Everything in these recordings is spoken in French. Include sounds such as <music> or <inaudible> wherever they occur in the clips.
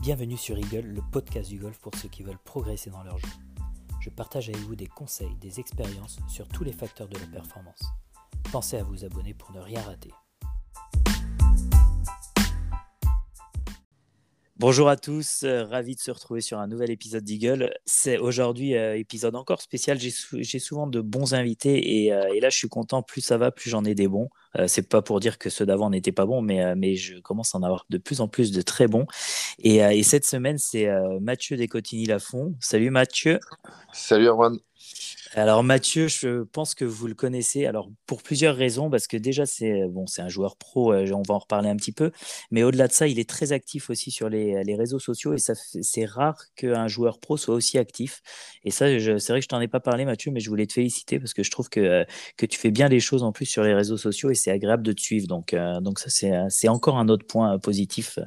Bienvenue sur Eagle, le podcast du golf pour ceux qui veulent progresser dans leur jeu. Je partage avec vous des conseils, des expériences sur tous les facteurs de la performance. Pensez à vous abonner pour ne rien rater. Bonjour à tous, euh, ravi de se retrouver sur un nouvel épisode d'Eagle. C'est aujourd'hui euh, épisode encore spécial. J'ai souvent de bons invités euh, et, là je suis content. Plus ça va, plus j'en ai des bons. c'est pas pour dire que ceux d'avant n'étaient pas bons, mais, mais je commence à en avoir de plus en plus de très bons. Et, et cette semaine c'est Mathieu Descotigny-Lafont. Salut Mathieu. Salut Erwan. Alors Mathieu, je pense que vous le connaissez. Alors pour plusieurs raisons, parce que déjà c'est bon, c'est un joueur pro. Euh, on va en reparler un petit peu. Mais au-delà de ça, il est très actif aussi sur les, réseaux sociaux et ça c'est rare qu'un joueur pro soit aussi actif. Et ça, c'est vrai que je t'en ai pas parlé, Mathieu, mais je voulais te féliciter parce que je trouve que euh, que tu fais bien les choses en plus sur les réseaux sociaux et c'est agréable de te suivre. Donc euh, donc ça c'est c'est encore un autre point positif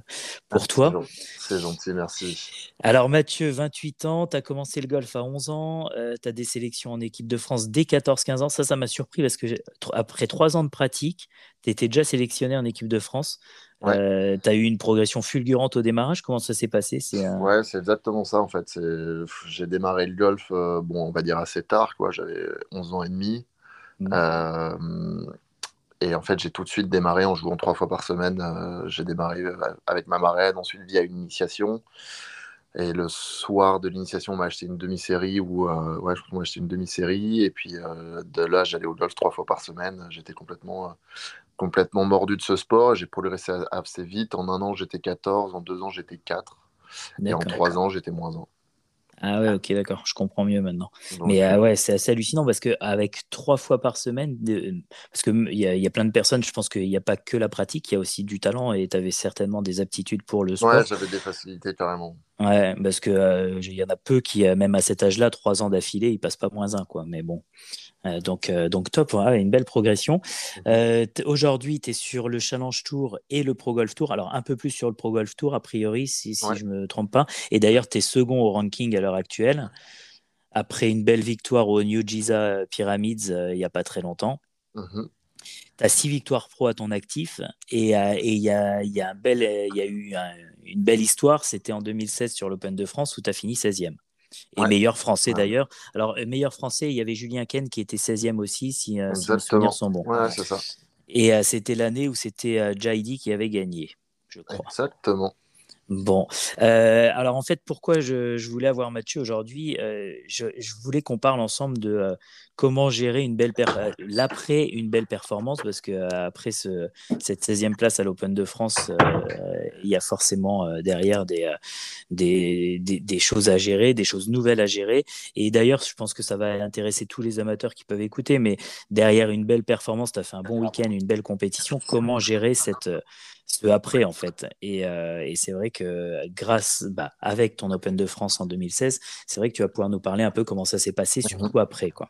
pour ah, toi. C'est gentil, merci. Alors Mathieu, 28 ans, tu as commencé le golf à 11 ans, tu as des sélections en équipe de France dès 14-15 ans. Ça, ça m'a surpris parce que après trois ans de pratique, tu étais déjà sélectionné en équipe de France. Euh, tu as eu une progression fulgurante au démarrage. Comment ça s'est passé? C'est Ouais, c'est exactement ça en fait. J'ai démarré le golf, euh, bon, on va dire assez tard, quoi. J'avais 11 ans et demi. Mmh. Euh, et en fait, j'ai tout de suite démarré en jouant trois fois par semaine. j'ai démarré avec ma marraine, ensuite via une initiation. Et le soir de l'initiation, on m'a acheté une demi-série ou euh, ouais, je crois qu'on m'a acheté une demi-série. Et puis euh, de là, j'allais au golf trois fois par semaine. J'étais complètement, euh, complètement mordu de ce sport. J'ai progressé assez vite. En un an, j'étais 14. En deux ans, j'étais 4. Et en trois ans, j'étais moins 1. Ah ouais, ok, d'accord, je comprends mieux maintenant. Mais euh, ouais, c'est assez hallucinant parce qu'avec trois fois par semaine, parce qu'il y, a, y a plein de personnes, je pense qu'il n'y a pas que la pratique, il y a aussi du talent et tu avais certainement des aptitudes pour le sport. Ouais, j'avais des facilités carrément. Ouais, parce qu'il euh, il y en a peu qui, euh, même à cet âge-là, trois ans d'affilée, ils passent pas moins un, quoi. Mais bon, euh, donc, euh, donc top, une belle progression. Mhm. Euh, aujourd'hui, tu es sur le Challenge Tour et le Pro Golf Tour. Alors, un peu plus sur le Pro Golf Tour, a priori, si, je ne me trompe pas. Et d'ailleurs, tu es second au ranking à l'heure actuelle, après une belle victoire au New Giza Pyramids il n'y a pas très longtemps. Mhm. Tu as six victoires pro à ton actif et il y, a, y, a y a eu une belle histoire. C'était en 2016 sur l'Open de France où tu as fini 16e et meilleur français d'ailleurs. Alors, euh, meilleur français, il y avait Julien Ken qui était 16e aussi, si, euh, mes souvenirs sont bons. Ouais, c'est ça. Et euh, c'était l'année où c'était Jaidi qui avait gagné, je crois. Exactement. Bon, alors en fait, pourquoi je, voulais avoir Mathieu aujourd'hui je, voulais qu'on parle ensemble de comment gérer une belle euh, l'après une belle performance parce que euh, après ce, cette 16e place à l'Open de France euh, il y a forcément derrière des, des, des, choses à gérer des choses nouvelles à gérer. Et d'ailleurs je pense que ça va intéresser tous les amateurs qui peuvent écouter mais derrière une belle performance tu as fait un bon week-end une belle compétition comment gérer cette ce après en fait? Et, et c'est vrai que grâce bah, avec ton Open de France en 2016 c'est vrai que tu vas pouvoir nous parler un peu comment ça s'est passé surtout après quoi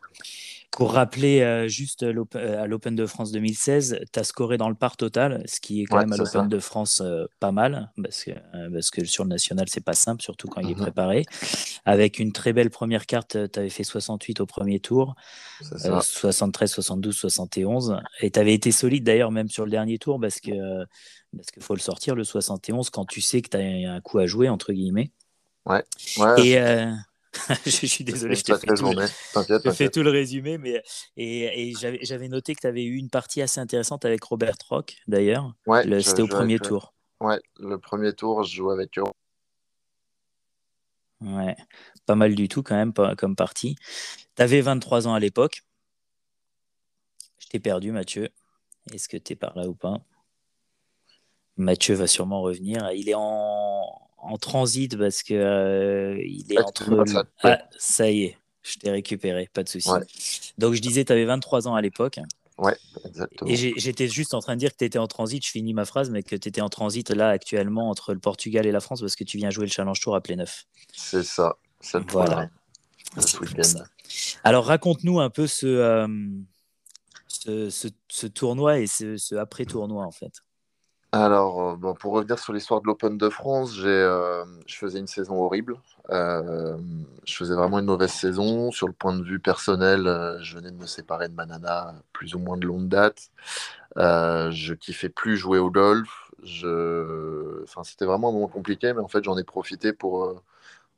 pour rappeler euh, juste euh, à l'Open de France 2016, tu as scoré dans le par total, ce qui est quand même à l'Open de France euh, pas mal, parce que, parce que sur le national, c'est pas simple, surtout quand il est mhm. préparé. Avec une très belle première carte, tu avais fait 68 au premier tour, 73, 72, 71. Et tu avais été solide d'ailleurs, même sur le dernier tour, parce que parce qu'il faut le sortir, le 71, quand tu sais que tu as un coup à jouer, entre guillemets. Ouais. Et. <laughs> je, suis désolé, je t'ai fait, tout, fait tout le résumé, mais et, et j'avais noté que tu avais eu une partie assez intéressante avec Robert Rock, d'ailleurs. Ouais, C'était au premier tour. Ouais, le premier tour, je joue avec eux. Ouais, pas mal du tout quand même comme partie. Tu avais 23 ans à l'époque. Je t'ai perdu, Mathieu. Est-ce que tu es par là ou pas? Mathieu va sûrement revenir. Il est en, en transit parce que euh, il est entre. Ah, ça y est, je t'ai récupéré, pas de souci. Donc je disais, tu avais 23 ans à l'époque. Ouais, exactement. Et j'étais juste en train de dire que tu étais en transit, je finis ma phrase, mais que tu étais en transit là actuellement entre le Portugal et la France parce que tu viens jouer le Challenge Tour à Pléneuf. C'est ça, voilà. Alors raconte-nous un peu ce, euh, ce, ce, tournoi et ce, ce après-tournoi en fait. Alors, euh, pour revenir sur l'histoire de l'Open de France, euh, je faisais une saison horrible. Euh, je faisais vraiment une mauvaise saison. Sur le point de vue personnel, je venais de me séparer de Manana plus ou moins de longue date. je kiffais plus jouer au golf. enfin, c'était vraiment un moment compliqué, mais en fait, j'en ai profité pour,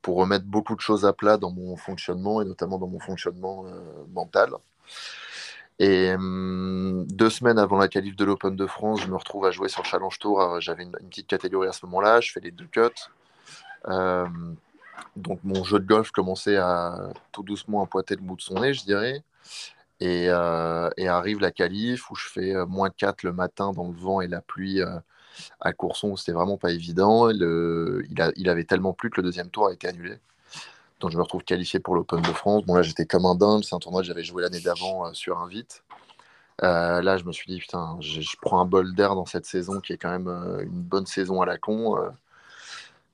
pour remettre beaucoup de choses à plat dans mon fonctionnement et notamment dans mon fonctionnement mental. Et hum, deux semaines avant la qualif de l'Open de France, je me retrouve à jouer sur le Challenge Tour. Euh, j'avais une, petite catégorie à ce moment-là. Je fais les deux cuts. Euh, donc mon jeu de golf commençait à tout doucement à pointer le bout de son nez, je dirais. Et, euh, arrive la qualif où je fais moins 4 le matin dans le vent et la pluie à Courson. C'était vraiment pas évident. il, il avait tellement plu que le deuxième tour a été annulé. Donc je me retrouve qualifié pour l'Open de France. Bon là j'étais comme un dingue, c'est un tournoi que j'avais joué l'année d'avant euh, sur Invite. Euh, là je me suis dit putain, je, prends un bol d'air dans cette saison qui est quand même euh, une bonne saison à la con.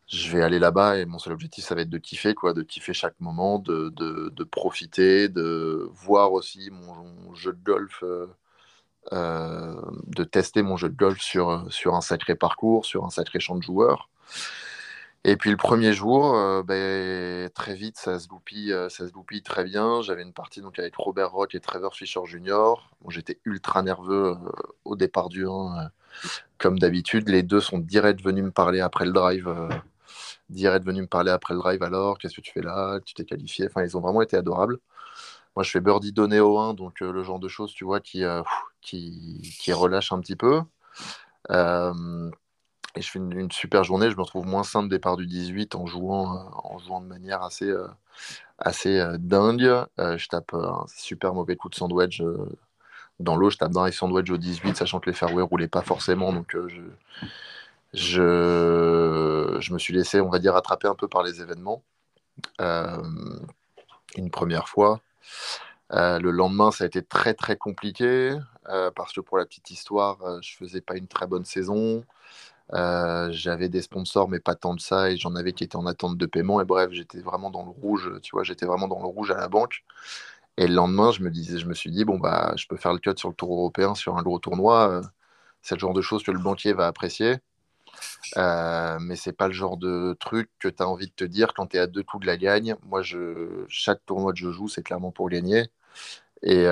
je vais aller là-bas et mon seul objectif ça va être de kiffer quoi, de kiffer chaque moment, de, profiter, de voir aussi mon, jeu de golf. de tester mon jeu de golf sur, sur un sacré parcours, sur un sacré champ de joueurs. Et puis le premier jour, euh, ben, très vite, ça se goupille, euh, ça se très bien. J'avais une partie donc avec Robert Rock et Trevor Fisher Jr. J'étais ultra nerveux euh, au départ du 1, comme d'habitude. Les deux sont direct venus me parler après le drive. direct venus me parler après le drive. Alors, qu'est-ce que tu fais là? Tu t'es qualifié? Enfin, ils ont vraiment été adorables. Moi, je fais birdie donné au 1, donc le genre de choses, tu vois, qui, qui, qui relâche un petit peu. Et je fais une, super journée. Je me retrouve moins 5 de départ du 18 en jouant, euh, en jouant de manière assez, euh, assez euh, dingue. je tape un super mauvais coup de sandwich dans l'eau. Je tape dans les sandwich au 18, sachant que les fairways roulaient pas forcément. Donc je, je, je, me suis laissé, on va dire, attraper un peu par les événements. une première fois. le lendemain, ça a été très très compliqué parce que pour la petite histoire, je faisais pas une très bonne saison. Euh, j'avais des sponsors, mais pas tant de ça, et j'en avais qui étaient en attente de paiement. Et bref, j'étais vraiment dans le rouge, tu vois, j'étais vraiment dans le rouge à la banque. Et le lendemain, je me disais, je me suis dit, bon, bah, je peux faire le cut sur le tour européen, sur un gros tournoi. Euh, c'est le genre de choses que le banquier va apprécier. Euh, mais c'est pas le genre de truc que tu as envie de te dire quand tu es à deux coups de la gagne. Moi, je, chaque tournoi que je joue, c'est clairement pour gagner. Et,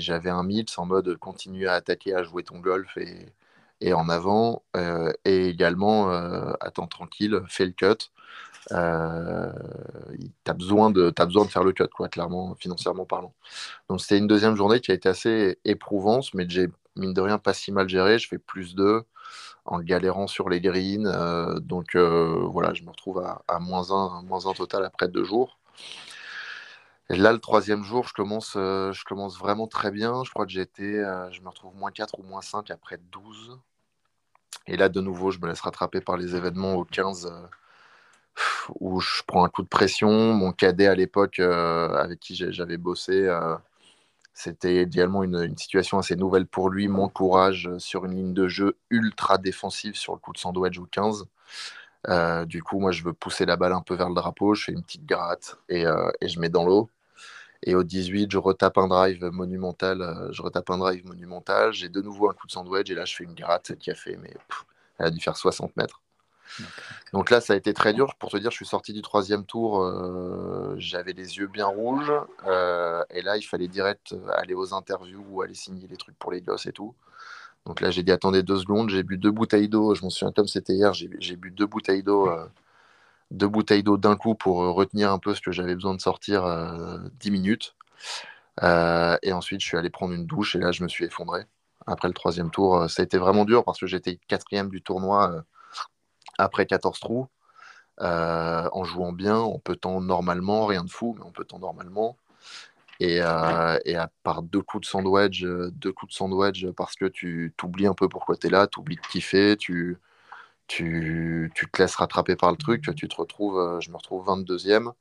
j'avais un mythe en mode continue à attaquer, à jouer ton golf et, et en avant, euh, et également, euh, attends tranquille, fais le cut. Euh, tu as, besoin de, as besoin de faire le cut, quoi, clairement, financièrement parlant. Donc c'était une deuxième journée qui a été assez éprouvante, mais j'ai, mine de rien, pas si mal géré. Je fais plus deux en galérant sur les greens. donc voilà, je me retrouve à, à moins, un, moins un total après deux jours. Et là, le troisième jour, je commence, euh, je commence vraiment très bien. Je crois que j'ai été, euh, je me retrouve moins 4 ou moins 5 après 12. Et là, de nouveau, je me laisse rattraper par les événements au 15 euh, où je prends un coup de pression. Mon cadet à l'époque, avec qui j'avais bossé, c'était également une, situation assez nouvelle pour lui. Mon courage sur une ligne de jeu ultra défensive sur le coup de sandwich au 15. du coup, moi, je veux pousser la balle un peu vers le drapeau. Je fais une petite gratte et je mets dans l'eau. Et au 18, je retape un drive monumental. Euh, je retape un drive monumental. J'ai de nouveau un coup de sandwich. Et là, je fais une gratte qui a fait, mais elle a dû faire 60 mètres. Donc là, ça a été très dur. Pour te dire, je suis sorti du troisième tour. Euh, j'avais les yeux bien rouges. Euh, et là, il fallait direct aller aux interviews ou aller signer les trucs pour les gosses et tout. Donc là, j'ai dit attendez deux secondes. J'ai bu deux bouteilles d'eau. Je m'en souviens comme c'était hier. J'ai bu deux bouteilles d'eau deux bouteilles d'eau d'un coup pour euh, retenir un peu ce que j'avais besoin de sortir euh, dix minutes. Euh, et ensuite, je suis allé prendre une douche et là, je me suis effondré. Après le troisième tour, ça a été vraiment dur parce que j'étais quatrième du tournoi après 14 trous. en jouant bien, en temps normalement, rien de fou, mais en temps normalement. Et, et, à part deux coups de sandwich, deux coups de sandwich parce que tu t'oublies un peu pourquoi tu es là, tu oublies de kiffer, tu, tu, te laisses rattraper par le truc, tu te retrouves, euh, je me retrouve 22e.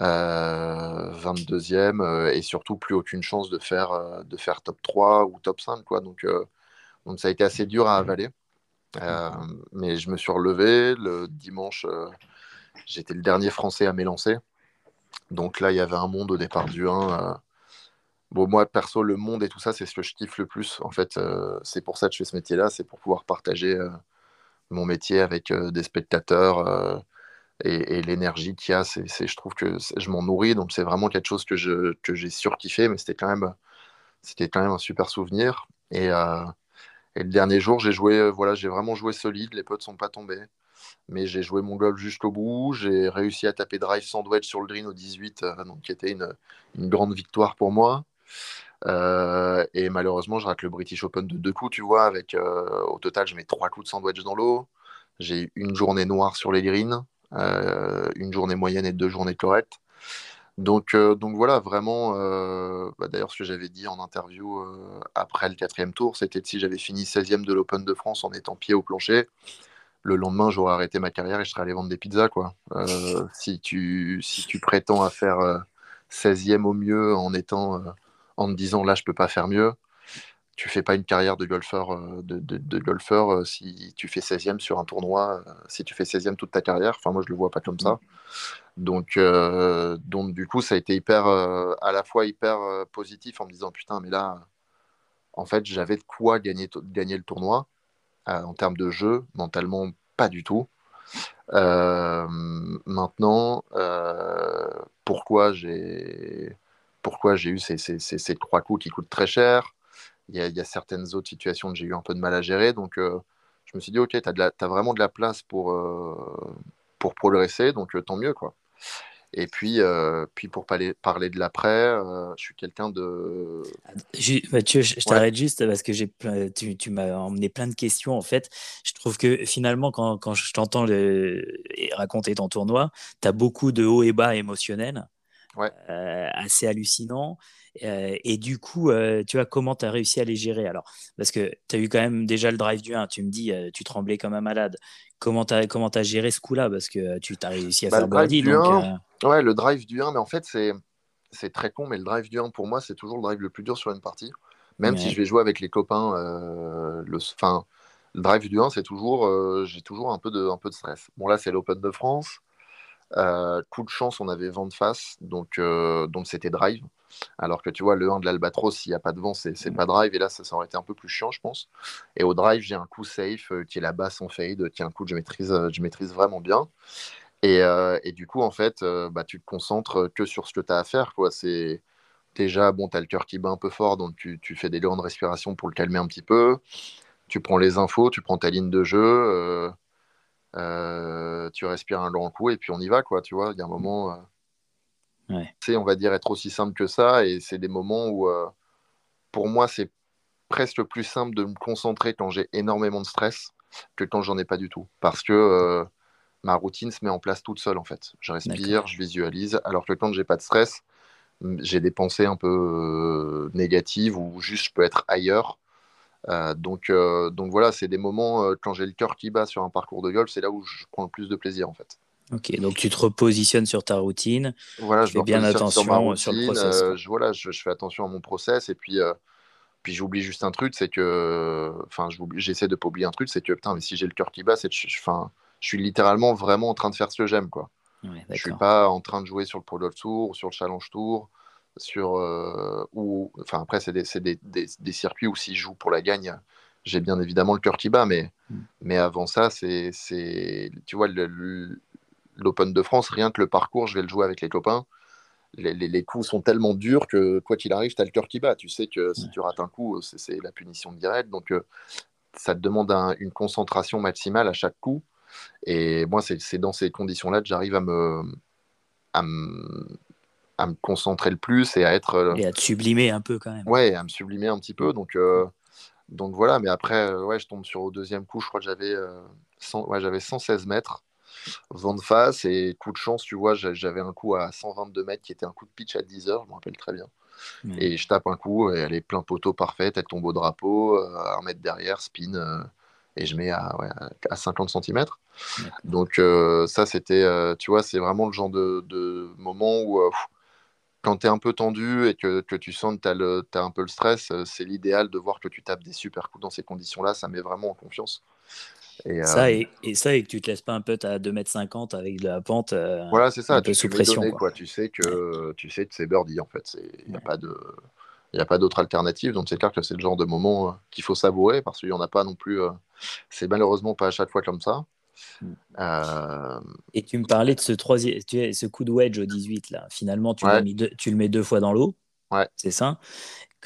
22e euh, euh, et surtout plus aucune chance de faire, de faire top 3 ou top 5 quoi. Donc, donc ça a été assez dur à avaler mais je me suis relevé le dimanche j'étais le dernier français à m'élancer donc là il y avait un monde au départ du 1 Bon, moi, perso, le monde et tout ça, c'est ce que je kiffe le plus. En fait, c'est pour ça que je fais ce métier-là, c'est pour pouvoir partager mon métier avec euh, des spectateurs euh, et, l'énergie qu'il y a. C'est, je trouve que je m'en nourris, donc c'est vraiment quelque chose que, je, que j'ai surkiffé, mais c'était quand, même, quand même un super souvenir. Et, euh, Et le dernier jour, j'ai joué, voilà, j'ai vraiment joué solide. Les potes sont pas tombés. Mais j'ai joué mon golf jusqu'au bout. J'ai réussi à taper drive sandwich sur le green au 18, donc qui était une, une grande victoire pour moi. Euh, et malheureusement, je rate le British Open de deux coups, tu vois. Avec, euh, au total, je mets trois coups de sandwich dans l'eau. J'ai une journée noire sur les greens, euh, une journée moyenne et deux journées correctes. Donc, donc voilà, vraiment. Bah, d'ailleurs, ce que j'avais dit en interview après le quatrième tour, c'était que si j'avais fini 16e de l'Open de France en étant pied au plancher, le lendemain, j'aurais arrêté ma carrière et je serais allé vendre des pizzas. Quoi. si, tu, si tu prétends à faire 16e au mieux en étant en te disant là je peux pas faire mieux. Tu fais pas une carrière de golfeur, euh, de, golfeur euh, si tu fais 16e sur un tournoi, euh, si tu fais 16e toute ta carrière. Enfin, moi, je le vois pas comme ça. Donc, donc du coup, ça a été hyper, à la fois hyper positif en me disant putain, mais là, en fait, j'avais de quoi gagner, gagner le tournoi en termes de jeu, mentalement, pas du tout. maintenant, pourquoi j'ai pourquoi j'ai eu ces, ces, trois coups qui coûtent très cher. Il y, a, certaines autres situations que j'ai eu un peu de mal à gérer. Donc, euh, je me suis dit, OK, tu as, vraiment de la place pour, euh, pour progresser, donc euh, tant mieux. quoi. Et puis, puis pour parler, parler de l'après, je suis quelqu'un de. Mathieu, je, t'arrête juste parce que tu, tu m'as emmené plein de questions. En fait, je trouve que finalement, quand, quand je t'entends raconter ton tournoi, tu as beaucoup de hauts et bas émotionnels. Euh, assez hallucinant. Euh, et du coup, euh, tu vois, comment tu as réussi à les gérer? Alors, parce que tu as eu quand même déjà le drive du 1, tu me dis, tu tremblais comme un malade. Comment tu as, comment as géré ce coup-là? Parce que tu as réussi à bah, faire birdie. Donc, Ouais, le drive du 1, mais en fait, c'est, c'est très con, mais le drive du 1, pour moi, c'est toujours le drive le plus dur sur une partie. Même si je vais jouer avec les copains, le, fin, le drive du 1, c'est toujours, j'ai toujours un peu, de, un peu de stress. Bon, là, c'est l'Open de France. Euh, coup de chance, on avait vent de face, donc euh, donc c'était drive. Alors que tu vois, le 1 de l'Albatros, s'il n'y a pas de vent, c'est pas drive. Et là, ça, ça, aurait été un peu plus chiant, je pense. Et au drive, j'ai un coup safe euh, qui est la basse en fade, qui est un coup que je maîtrise, je maîtrise vraiment bien. Et, et du coup, en fait, bah, tu te concentres que sur ce que tu as à faire. C'est déjà, bon, tu as le cœur qui bat un peu fort, donc tu, tu fais des grandes respirations pour le calmer un petit peu. Tu prends les infos, tu prends ta ligne de jeu. Euh, tu respires un long coup et puis on y va, quoi. Tu vois, il y a un moment, euh, ouais. on va dire, être aussi simple que ça. Et c'est des moments où, euh, pour moi, c'est presque plus simple de me concentrer quand j'ai énormément de stress que quand j'en ai pas du tout. Parce que ma routine se met en place toute seule, en fait. Je respire, je visualise. Alors que quand j'ai pas de stress, j'ai des pensées un peu négatives ou juste je peux être ailleurs euh, donc, euh, donc voilà, c'est des moments, euh, quand j'ai le cœur qui bat sur un parcours de golf, c'est là où je prends le plus de plaisir en fait. Ok, donc tu te repositionnes sur ta routine. Voilà, je fais bien attention sur, le process. je, voilà, je, fais attention à mon process et puis, puis j'oublie juste un truc, c'est que, enfin, j'essaie de pas oublier un truc, c'est que putain, mais si j'ai le cœur qui bat, c'est enfin, je suis littéralement vraiment en train de faire ce que j'aime, quoi. Ouais, je suis pas en train de jouer sur le Pro Golf Tour ou sur le Challenge Tour sur euh, ou enfin après c'est des, des, des, des, circuits où si je joue pour la gagne j'ai bien évidemment le cœur qui bat mais mm. mais avant ça c'est tu vois l'Open de France rien que le parcours je vais le jouer avec les copains. Les, les, coups sont tellement durs que quoi qu'il arrive tu as le cœur qui bat. Tu sais que si tu rates un coup c'est la punition directe. Donc euh, ça te demande une concentration maximale à chaque coup. Et moi c'est dans ces conditions là que j'arrive à me à me à me concentrer le plus et à être. Euh, et à te sublimer un peu quand même. Ouais, à me sublimer un petit peu. Donc, euh, donc voilà, mais après, euh, ouais, je tombe sur au deuxième coup, je crois que j'avais ouais, j'avais 116 mètres, vent de face et coup de chance, tu vois, j'avais un coup à 122 mètres qui était un coup de pitch à 10 heures, je me rappelle très bien. Et je tape un coup et elle est plein poteau parfaite, elle tombe au drapeau, un mètre derrière, spin et je mets à, ouais, à 50 cm. Donc ça, c'était, tu vois, c'est vraiment le genre de, de moment où quand tu es un peu tendu et que, que tu sens que tu as, un peu le stress, euh, c'est l'idéal de voir que tu tapes des super coups dans ces conditions-là. Ça met vraiment en confiance. Et, ça, euh, et, et, ça, et que tu te laisses pas un peu à 2m50 avec de la pente. Euh, voilà, c'est ça. Un tu, sous pression. quoi. Tu sais que, tu sais que c'est birdie, en fait. Il n'y a pas de. Il a pas d'autre alternative, donc c'est clair que c'est le genre de moment qu'il faut savourer parce qu'il n'y en a pas non plus. c'est malheureusement pas à chaque fois comme ça. Euh, et tu me parlais de ce, troisième, ce coup de wedge au 18, là. Finalement, tu, le mets deux fois dans l'eau. Ouais. C'est ça.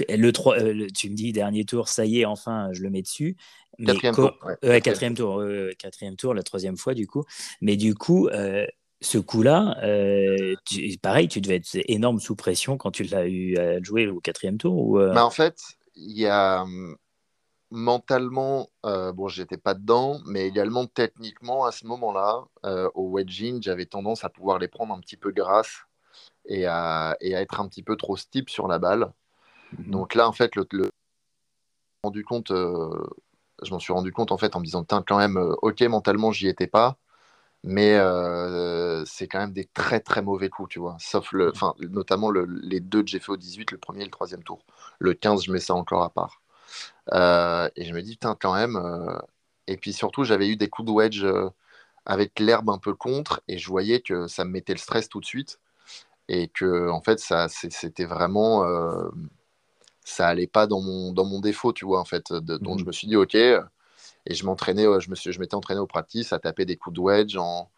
le 3, tu me dis dernier tour, ça y est, enfin, je le mets dessus. Quatrième tour. quatrième tour, quatrième tour, la troisième fois du coup. Mais du coup, ce coup-là, pareil, tu devais être énorme sous pression quand tu l'as eu à jouer au quatrième tour. Ou, bah, en fait, il y a hum, mentalement, euh, bon, j'étais pas dedans, mais également techniquement, à ce moment-là, euh, au wedging, j'avais tendance à pouvoir les prendre un petit peu grâce et à, et à être un petit peu trop steep sur la balle. Mhm. Donc là, en fait, le, rendu compte, euh, je m'en suis rendu compte en fait en me disant, quand même, euh, ok, mentalement, j'y étais pas, mais c'est quand même des très très mauvais coups, tu vois. Sauf le, enfin, notamment les deux que j'ai fait au 18, le premier et le troisième tour. Le 15, je mets ça encore à part. Euh, et je me dis, putain, quand même. Euh, et puis surtout, j'avais eu des coups de wedge euh, avec l'herbe un peu contre, et je voyais que ça me mettait le stress tout de suite. Et que, en fait, ça, c'était vraiment. ça allait pas dans mon, dans mon défaut, tu vois, en fait. donc je mmh. me suis dit, ok. Et je m'entraînais, je, me suis, je m'étais entraîné au practice à taper des coups de wedge en,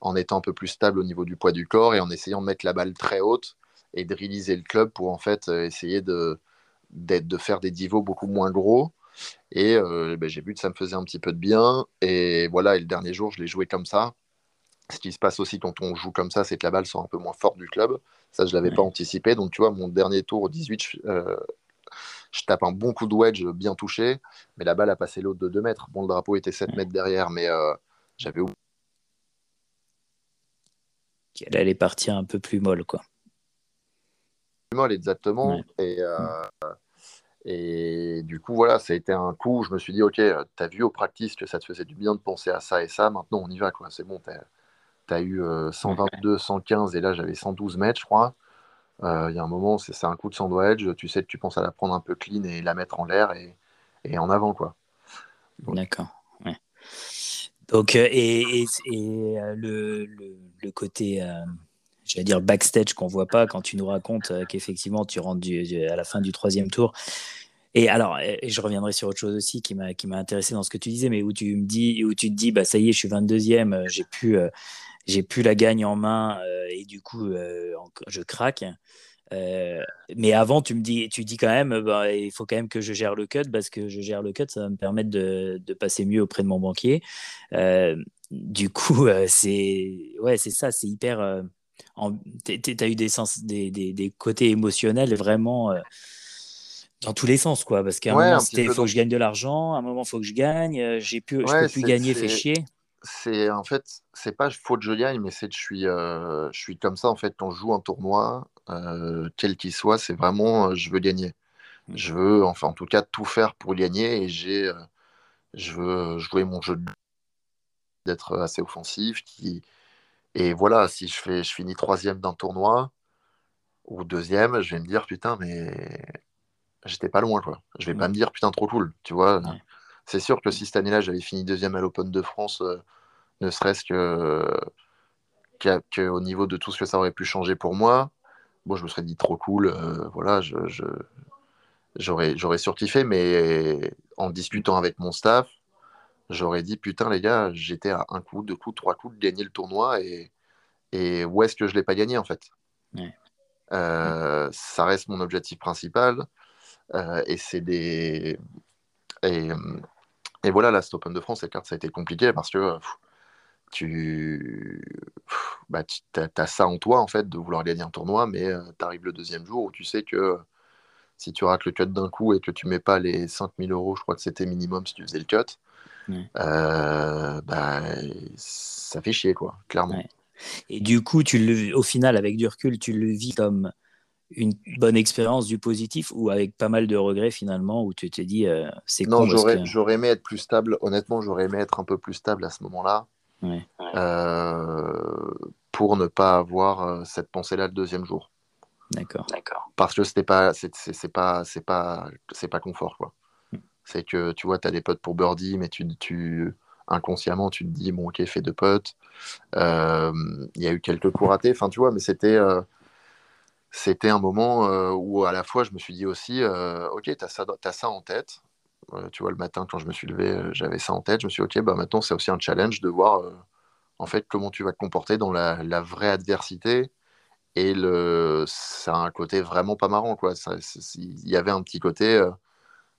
en étant un peu plus stable au niveau du poids du corps et en essayant de mettre la balle très haute et de réaliser le club pour en fait essayer de, de faire des divos beaucoup moins gros. Et euh, ben, j'ai vu que ça me faisait un petit peu de bien. Et voilà, et le dernier jour, je l'ai joué comme ça. Ce qui se passe aussi quand on joue comme ça, c'est que la balle sort un peu moins forte du club. Ça, je ne l'avais pas anticipé. Donc, tu vois, mon dernier tour au 18, euh, je, tape un bon coup de wedge bien touché, mais la balle a passé l'autre de 2 mètres. Bon, le drapeau était 7 mètres derrière, mais euh, j'avais oublié. Elle allait partir un peu plus molle, quoi molle exactement. Et, euh, et du coup, voilà, ça a été un coup où je me suis dit, ok, tu as vu au practice que ça te faisait du bien de penser à ça et ça, maintenant on y va, quoi. C'est bon, tu as, eu 122, euh, 115 et là j'avais 112 mètres, je crois. Euh, il y a un moment, c'est un coup de sandwich, tu sais que tu penses à la prendre un peu clean et la mettre en l'air et, et, en avant, quoi. D'accord. Donc, et, et, le, le, le, côté j'allais dire backstage qu'on voit pas quand tu nous racontes euh, qu'effectivement tu rentres à la fin du troisième tour. Et alors, et je reviendrai sur autre chose aussi qui m'a qui m'a intéressé dans ce que tu disais, mais où tu me dis où tu te dis bah ça y est, je suis 22e, euh, j'ai pu euh, j'ai plus la gagne en main et du coup je craque. mais avant, tu me dis, tu dis quand même, bah, il faut quand même que je gère le cut parce que je gère le cut, ça va me permettre de, de passer mieux auprès de mon banquier. du coup, c'est ouais, c'est ça, c'est hyper tu as eu des, sens, des, des, des, côtés émotionnels vraiment euh, dans tous les sens, quoi. Parce qu'à un moment, c'était il faut que je gagne de l'argent, à un moment, il faut que je gagne, euh, j'ai pu, je peux plus gagner, fait chier. C'est en fait, c'est pas faut que je gagne, mais c'est que je suis, euh, je suis comme ça en fait quand je joue un tournoi, quel qu'il soit, c'est vraiment je veux gagner. Mmh. Je veux, enfin en tout cas, tout faire pour gagner et j'ai, je veux jouer mon jeu d'être assez offensif, qui, et voilà, si je, fais, je finis troisième d'un tournoi ou deuxième, je vais me dire putain, mais j'étais pas loin, quoi. Je vais pas me dire putain, trop cool, tu vois. C'est sûr que si cette année-là, j'avais fini deuxième à l'Open de France, euh, ne serait-ce que, qu'au niveau de tout ce que ça aurait pu changer pour moi, bon, je me serais dit trop cool, euh, voilà, je, j'aurais, j'aurais surkiffé, mais en discutant avec mon staff, j'aurais dit putain les gars, j'étais à un coup, deux coups, trois coups de gagner le tournoi et, et où est-ce que je l'ai pas gagné en fait? Euh, Ça reste mon objectif principal euh, et c'est des et, et, voilà la Open de France, cette carte ça a été compliqué parce que tu bah, as, ça en toi en fait de vouloir gagner un tournoi, mais euh, tu arrives le deuxième jour où tu sais que si tu rates le cut d'un coup et que tu mets pas les 5000 euros, je crois que c'était minimum si tu faisais le cut, euh, bah, ça fait chier, quoi, clairement. Et du coup, tu le, au final, avec du recul, tu le vis comme une bonne expérience du positif ou avec pas mal de regrets finalement où tu t'es dit euh, c'est Non, j'aurais, j'aurais aimé être plus stable. Honnêtement, j'aurais aimé être un peu plus stable à ce moment-là euh, pour ne pas avoir cette pensée-là le deuxième jour. D'accord. D'accord. Parce que c'était pas, c'est, c'est pas, c'est pas, c'est pas confort quoi. C'est que tu vois, tu as des potes pour birdie, mais tu, tu, inconsciemment, tu te dis, bon, ok, fais deux potes. Euh, il y a eu quelques coups ratés, enfin, tu vois, mais c'était. Euh, un moment euh, où à la fois je me suis dit aussi, ok, tu as ça, as ça en tête. tu vois, le matin quand je me suis levé, j'avais ça en tête. Je me suis dit, ok, bah, maintenant c'est aussi un challenge de voir en fait comment tu vas te comporter dans la, la vraie adversité et le, ça a un côté vraiment pas marrant. Quoi. Il y avait un petit côté, euh,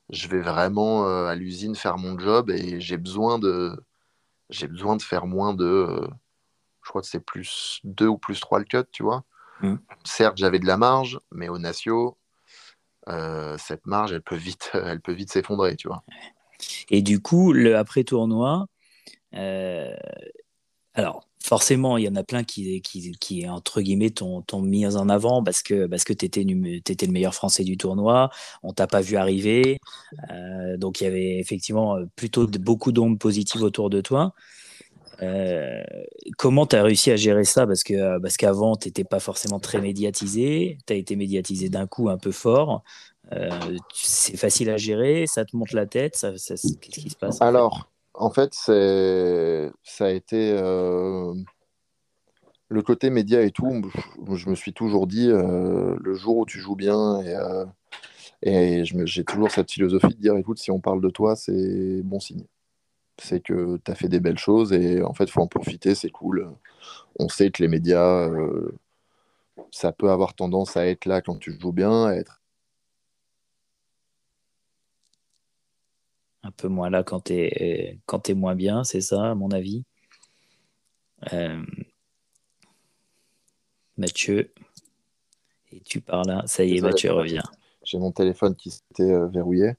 je vais vraiment euh, à l'usine faire mon job et j'ai besoin de, j'ai besoin de faire moins de, euh, je crois que c'est plus 2 ou plus 3 le cut, tu vois. Mmh. Certes, j'avais de la marge, mais au Natio, cette marge, elle peut vite, <laughs> elle peut vite s'effondrer, tu vois. Et du coup, le après tournoi, alors forcément, il y en a plein qui, entre guillemets, t'ont mis en avant parce que, parce que tu étais, le meilleur français du tournoi, on t'a pas vu arriver. Euh, donc, il y avait effectivement euh, plutôt beaucoup d'ondes positives autour de toi. Euh, comment tu as réussi à gérer ça? Parce que parce qu'avant, tu n'étais pas forcément très médiatisé. Tu as été médiatisé d'un coup un peu fort. c'est facile à gérer Ça te monte la tête Qu'est-ce qui se passe Alors, en fait, c'est ça a été euh, le côté média et tout. Je, me suis toujours dit, euh, le jour où tu joues bien, et, euh, et j'ai toujours cette philosophie de dire, écoute, si on parle de toi, c'est bon signe. C'est que tu as fait des belles choses et en fait, faut en profiter, c'est cool. On sait que les médias, ça peut avoir tendance à être là quand tu joues bien, à être un peu moins là quand tu es, quand es moins bien, c'est ça, à mon avis. Euh, Mathieu, et tu parles là, ça y est, Mathieu revient. J'ai mon téléphone qui s'était euh, verrouillé.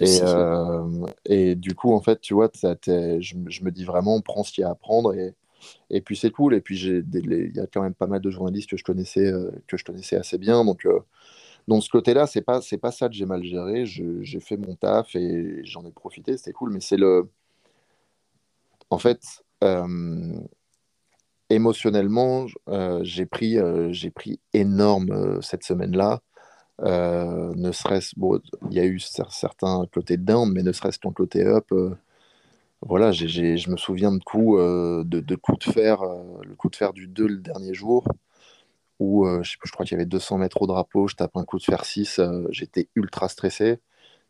Et, euh, et, du coup, en fait, tu vois, je, je, me dis vraiment, prends ce qu'il y a à prendre et, et puis c'est cool. Et puis il y a quand même pas mal de journalistes que je connaissais, que je connaissais assez bien. Donc donc ce côté-là, c'est pas c'est pas ça que j'ai mal géré. J'ai fait mon taf et j'en ai profité, c'était cool. Mais c'est le, en fait, euh, émotionnellement, euh, j'ai pris euh, j'ai pris énorme cette semaine-là. ne serait-ce, bon, il y a eu certains côtés down, mais ne serait-ce qu'en côté up. voilà, je me souviens de coups de, coups de fer, le coup de fer du 2 le dernier jour où euh, je, crois qu'il y avait 200 mètres au drapeau, je tape un coup de fer 6, euh, j'étais ultra stressé.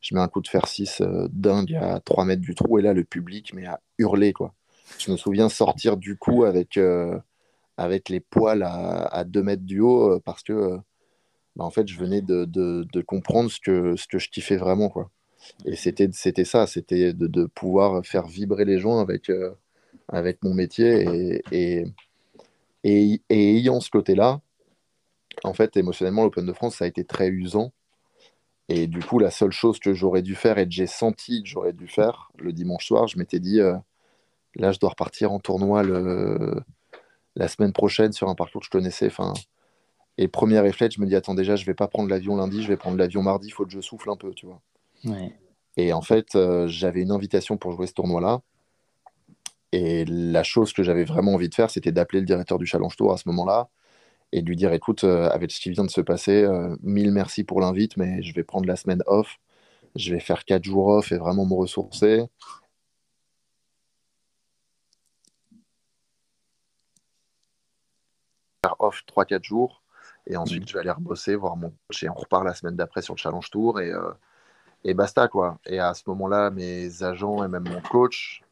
Je mets un coup de fer 6 euh, dingue à 3 mètres du trou, et là, le public mais a hurlé. Quoi. Je me souviens sortir du coup avec, avec les poils à, à, 2 mètres du haut, parce que bah, en fait, je venais de, comprendre ce que, ce que je kiffais vraiment. Quoi. Et c'était, c'était ça, c'était de, pouvoir faire vibrer les gens avec, avec mon métier. Et, et ayant ce côté-là, en fait, émotionnellement, l'Open de France, ça a été très usant. Et du coup, la seule chose que j'aurais dû faire et que j'ai senti que j'aurais dû faire le dimanche soir, je m'étais dit, euh, là, je dois repartir en tournoi le... la semaine prochaine sur un parcours que je connaissais. Enfin, et premier réflexe, je me dis, attends, déjà, je vais pas prendre l'avion lundi, je vais prendre l'avion mardi, il faut que je souffle un peu, tu vois. Et en fait, euh, j'avais une invitation pour jouer ce tournoi-là. Et la chose que j'avais vraiment envie de faire, c'était d'appeler le directeur du Challenge Tour à ce moment-là et de lui dire écoute, euh, avec ce qui vient de se passer, euh, mille merci pour l'invite, mais je vais prendre la semaine off. Je vais faire quatre jours off et vraiment me ressourcer. Faire off 3-4 jours et ensuite je vais aller rebosser, voir mon coach et on repart la semaine d'après sur le Challenge Tour et, euh, et basta quoi. Et à ce moment-là, mes agents et même mon coach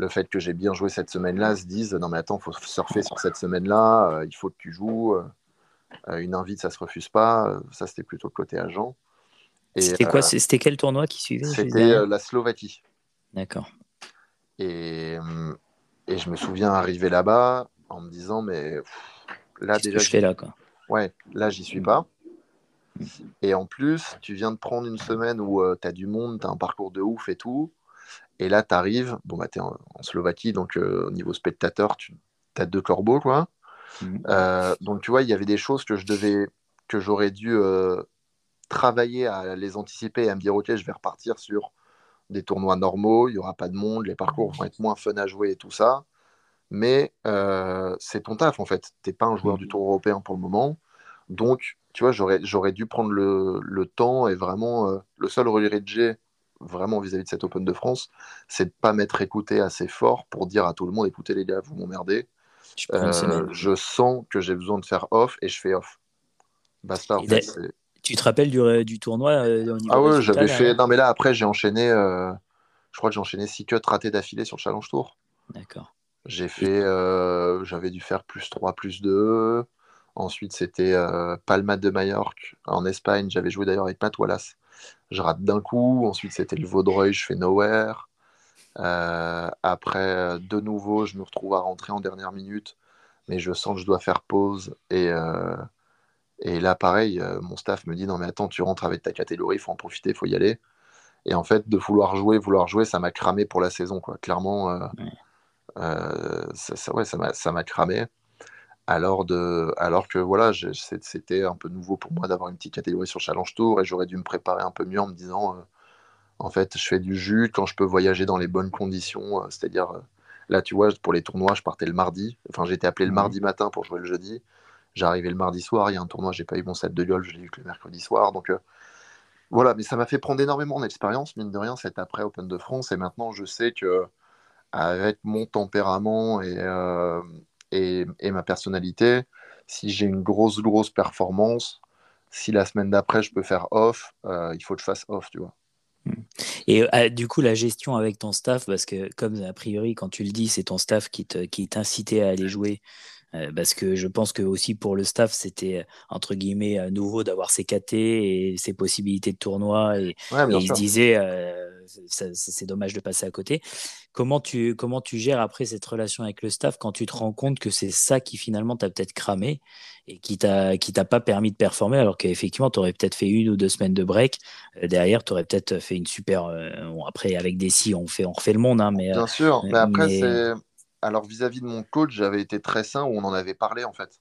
le fait que j'ai bien joué cette semaine-là se disent non mais attends, il faut surfer sur cette semaine-là, euh, il faut que tu joues. Euh, une invite, ça se refuse pas. ça, c'était plutôt le côté agent. C'était quoi euh, C'était quel tournoi qui suivait C'était la Slovaquie. D'accord. Et, et, je me souviens arriver là-bas en me disant mais là déjà. Que je fais là quoi? Ouais, là j'y suis pas. Et en plus, tu viens de prendre une semaine où tu as du monde, tu as un parcours de ouf et tout. Et là, tu arrives, bon, bah, tu es en, Slovaquie, donc euh, au niveau spectateur, tu as deux corbeaux, quoi. Mmh. Euh, donc, tu vois, il y avait des choses que je devais, que j'aurais dû euh, travailler à les anticiper et à me dire, OK, je vais repartir sur des tournois normaux, il n'y aura pas de monde, les parcours vont être moins fun à jouer et tout ça. Mais c'est ton taf, en fait. Tu n'es pas un joueur du mmh. Tour européen pour le moment. Donc, tu vois, j'aurais dû prendre le, le, temps et vraiment, le seul regret que j'ai, vraiment vis-à-vis de cette Open de France, c'est de pas m'être écouté assez fort pour dire à tout le monde écoutez les gars, vous m'emmerdez. Euh, je sens que j'ai besoin de faire off et je fais off. Basta. En fait, tu te rappelles du, du tournoi euh, Ah ouais, j'avais fait. Non, mais là, après, j'ai enchaîné. Euh, je crois que j'ai enchaîné 6 cuts ratés d'affilée sur le Challenge Tour. D'accord. J'ai fait. J'avais dû faire plus 3, plus 2. Ensuite, c'était Palma de Majorque en Espagne. J'avais joué d'ailleurs avec Matt Wallace. Je rate d'un coup. Ensuite, c'était le Vaudreuil. Je fais Nowhere. après, de nouveau, je me retrouve à rentrer en dernière minute. Mais je sens que je dois faire pause. Et, et là, pareil, mon staff me dit Non, mais attends, tu rentres avec ta catégorie. Il faut en profiter. Il faut y aller. Et en fait, de vouloir jouer, vouloir jouer, ça m'a cramé pour la saison. Quoi. Clairement, ça, ouais, ça m'a cramé. Alors, de, alors que voilà, c'était un peu nouveau pour moi d'avoir une petite catégorie sur Challenge Tour et j'aurais dû me préparer un peu mieux en me disant, euh, en fait, je fais du jus quand je peux voyager dans les bonnes conditions. Euh, c'est-à-dire, euh, là, tu vois, pour les tournois, je partais le mardi. Enfin, j'étais appelé le mmh mardi matin pour jouer le jeudi. J'arrivais le mardi soir. Il y a un tournoi, j'ai pas eu mon set de golf, je l'ai eu que le mercredi soir. Donc, voilà, mais ça m'a fait prendre énormément d'expérience, mine de rien, c'est après Open de France. Et maintenant, je sais que avec mon tempérament et, et, ma personnalité. Si j'ai une grosse, grosse performance, si la semaine d'après je peux faire off, euh, il faut que je fasse off, tu vois. Hmm. Et euh, du coup, la gestion avec ton staff, parce que comme a priori, quand tu le dis, c'est ton staff qui t'incitait à aller jouer euh, parce que je pense que aussi pour le staff, c'était entre guillemets nouveau d'avoir ses KT et ses possibilités de tournoi. Et, il se disait, c'est dommage de passer à côté. Comment tu, comment tu gères après cette relation avec le staff quand tu te rends compte que c'est ça qui finalement t'a peut-être cramé et qui t'a pas permis de performer alors qu'effectivement tu aurais peut-être fait une ou deux semaines de break euh, derrière tu aurais peut-être fait une super euh, après avec des si on fait on refait le monde hein, mais bien sûr mais après c'est alors vis-à-vis de mon coach, j'avais été très sain où on en avait parlé en fait.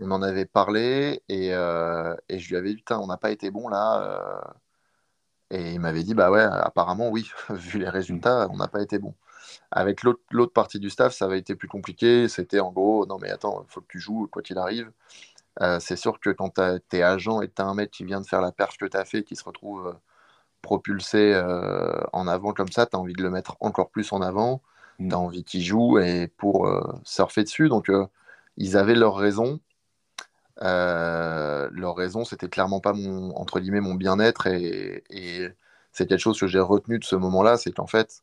On en avait parlé et, euh, et je lui avais dit putain, on n'a pas été bon là. Euh. Et il m'avait dit bah ouais, apparemment oui, <laughs> vu les résultats, on n'a pas été bon. Avec l'autre partie du staff, ça avait été plus compliqué. C'était en gros, non mais attends, il faut que tu joues quoi qu'il arrive. Euh, c'est sûr que quand tu es agent et que tu as un mec qui vient de faire la perf que tu as fait, qui se retrouve propulsé en avant comme ça, tu as envie de le mettre encore plus en avant tu as envie qu'ils jouent et pour euh, surfer dessus. Donc, euh, ils avaient leur raison. Euh, leur raison, c'était clairement pas mon, entre guillemets, mon bien-être. Et, c'est quelque chose que j'ai retenu de ce moment-là, c'est qu'en fait,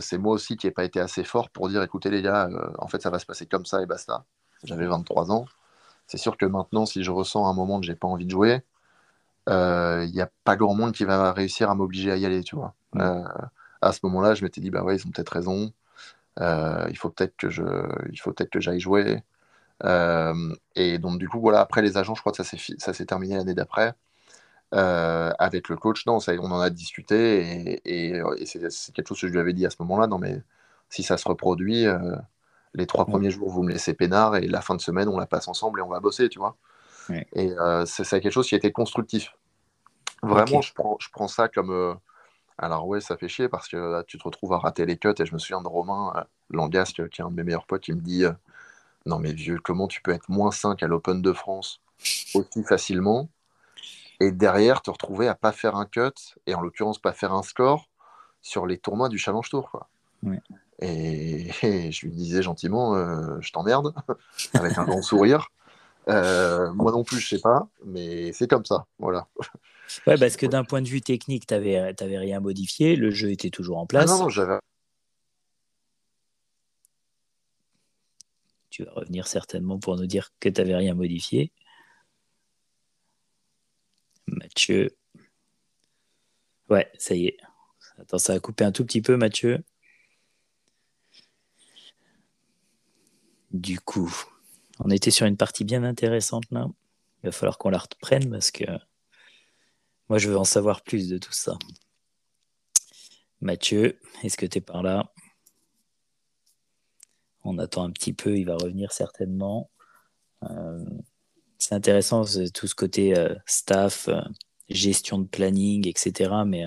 c'est moi aussi qui n'ai pas été assez fort pour dire écoutez les gars, en fait ça va se passer comme ça et basta. J'avais 23 ans. C'est sûr que maintenant, si je ressens un moment que j'ai pas envie de jouer, il n'y a pas grand monde qui va réussir à m'obliger à y aller, tu vois. À ce moment-là, je m'étais dit, bah ouais, ils ont peut-être raison. Euh, il faut peut-être que je, il faut peut-être que j'aille jouer. Euh, et donc du coup, voilà. Après les agents, je crois que ça s'est, ça s'est terminé l'année d'après. Euh, avec le coach, non, ça, on en a discuté et, et, c'est, quelque chose que je lui avais dit à ce moment-là. Non, mais si ça se reproduit, les trois premiers jours, vous me laissez peinard et la fin de semaine, on la passe ensemble et on va bosser, tu vois. Et c'est, c'est, quelque chose qui a été constructif. Vraiment, je, prends, je prends ça comme alors ouais, ça fait chier parce que là, tu te retrouves à rater les cuts et je me souviens de Romain euh, Langasque, qui est un de mes meilleurs potes, qui me dit euh, Non mais vieux, comment tu peux être moins 5 à l'Open de France aussi facilement et derrière te retrouver à pas faire un cut et en l'occurrence pas faire un score sur les tournois du Challenge Tour quoi. Et, je lui disais gentiment euh, Je t'emmerde <laughs> avec un grand sourire. moi non plus, je sais pas, mais c'est comme ça, voilà. Ouais, parce que d'un point de vue technique, tu n'avais rien modifié, le jeu était toujours en ah place. non, non, j'avais. Tu vas revenir certainement pour nous dire que tu n'avais rien modifié. Mathieu. Ouais, ça y est. Attends, ça a coupé un tout petit peu, Mathieu. Du coup, on était sur une partie bien intéressante là. Il va falloir qu'on la reprenne parce que moi, je veux en savoir plus de tout ça. Mathieu, est-ce que tu es par là? On attend un petit peu, il va revenir certainement. Euh, c'est intéressant tout ce côté euh, staff, euh, gestion de planning, etc. Mais,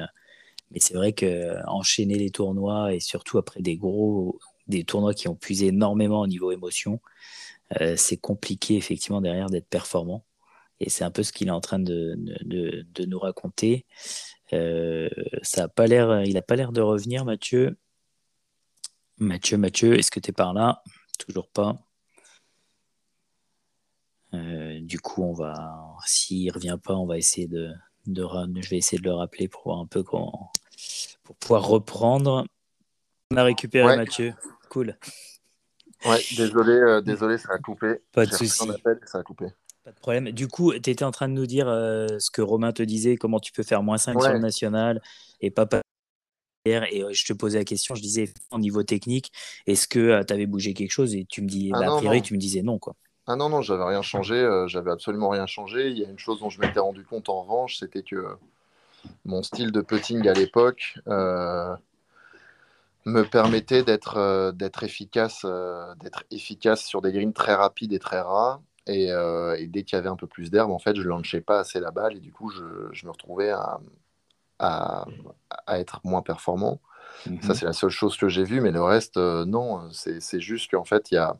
c'est vrai que enchaîner les tournois et surtout après des gros tournois qui ont puisé énormément au niveau émotion, c'est compliqué effectivement derrière d'être performant. Et c'est un peu ce qu'il est en train de, nous raconter. Il n'a pas l'air de revenir, Mathieu. Mathieu, Mathieu, est-ce que tu es par là? Toujours pas. Euh, du coup, on va, s'il revient pas, on va essayer de, de, je vais essayer de le rappeler pour voir un peu pour pouvoir reprendre. On a récupéré Mathieu. Cool. Ouais, désolé, désolé, ça a coupé. Pas de souci. Ça a coupé. Pas de problème. Du coup, tu étais en train de nous dire ce que Romain te disait, comment tu peux faire moins 5 sur le national et pas et je te posais la question, je disais au niveau technique, est-ce que tu avais bougé quelque chose Et tu me dis, ah bah, a priori, tu me disais non. Quoi. Ah non, non, j'avais rien changé, j'avais absolument rien changé. Il y a une chose dont je m'étais rendu compte en revanche, c'était que mon style de putting à l'époque me permettait d'être d'être efficace, d'être efficace sur des greens très rapides et très rares. Et, dès qu'il y avait un peu plus d'herbe, en fait, je ne lançais pas assez la balle et du coup, je, je me retrouvais à, à, être moins performant. Ça, mhm. c'est la seule chose que j'ai vue, mais le reste, euh, non. C'est juste qu'en fait, il y a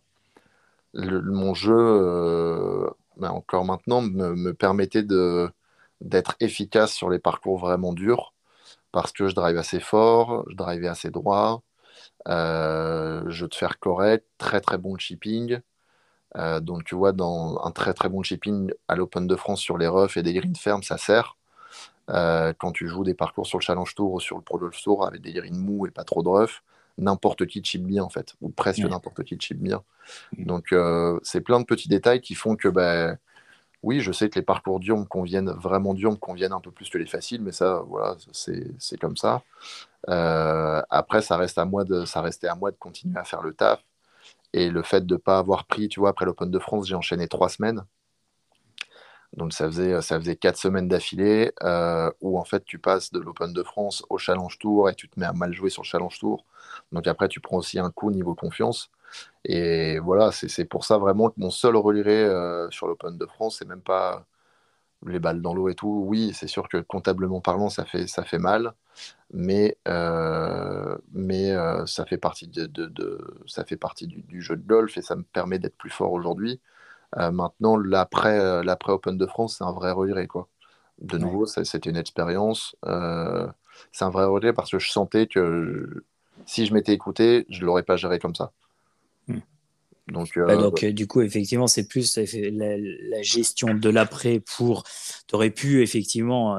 mon jeu, euh, ben, encore maintenant, me, permettait d'être efficace sur les parcours vraiment durs parce que je drive assez fort, je drive assez droit, euh, je te faire correct, très très bon chipping. donc tu vois, dans un très très bon chipping à l'Open de France sur les roughs et des greens fermes, ça sert. Euh, quand tu joues des parcours sur le Challenge Tour ou sur le Pro Golf Tour avec des greens mous et pas trop de rough, n'importe qui chip bien en fait, ou presque n'importe qui chip bien. Mm. Donc euh, c'est plein de petits détails qui font que ben oui, je sais que les parcours durs me conviennent vraiment durs, me conviennent un peu plus que les faciles, mais ça, voilà, c'est comme ça. Euh, après, ça reste à moi de, ça restait à moi de continuer à faire le taf. Et le fait de ne pas avoir pris, tu vois, après l'Open de France, j'ai enchaîné trois semaines. Donc ça faisait, ça faisait quatre semaines d'affilée euh, où en fait tu passes de l'Open de France au Challenge Tour et tu te mets à mal jouer sur le Challenge Tour. Donc après tu prends aussi un coup niveau confiance. Et voilà, c'est pour ça vraiment que mon seul relire euh, sur l'Open de France, c'est même pas les balles dans l'eau et tout. Oui, c'est sûr que comptablement parlant, ça fait, ça fait mal, mais, euh, mais ça fait partie, de, ça fait partie du, du, jeu de golf et ça me permet d'être plus fort aujourd'hui. Euh, maintenant, euh, l'après Open de France, c'est un vrai regret. Quoi. De nouveau, c'était une expérience. Euh, c'est un vrai regret parce que je sentais que si je m'étais écouté, je ne l'aurais pas géré comme ça. Hmm. Donc, donc du coup, effectivement, c'est plus la, gestion de l'après pour. Tu aurais pu effectivement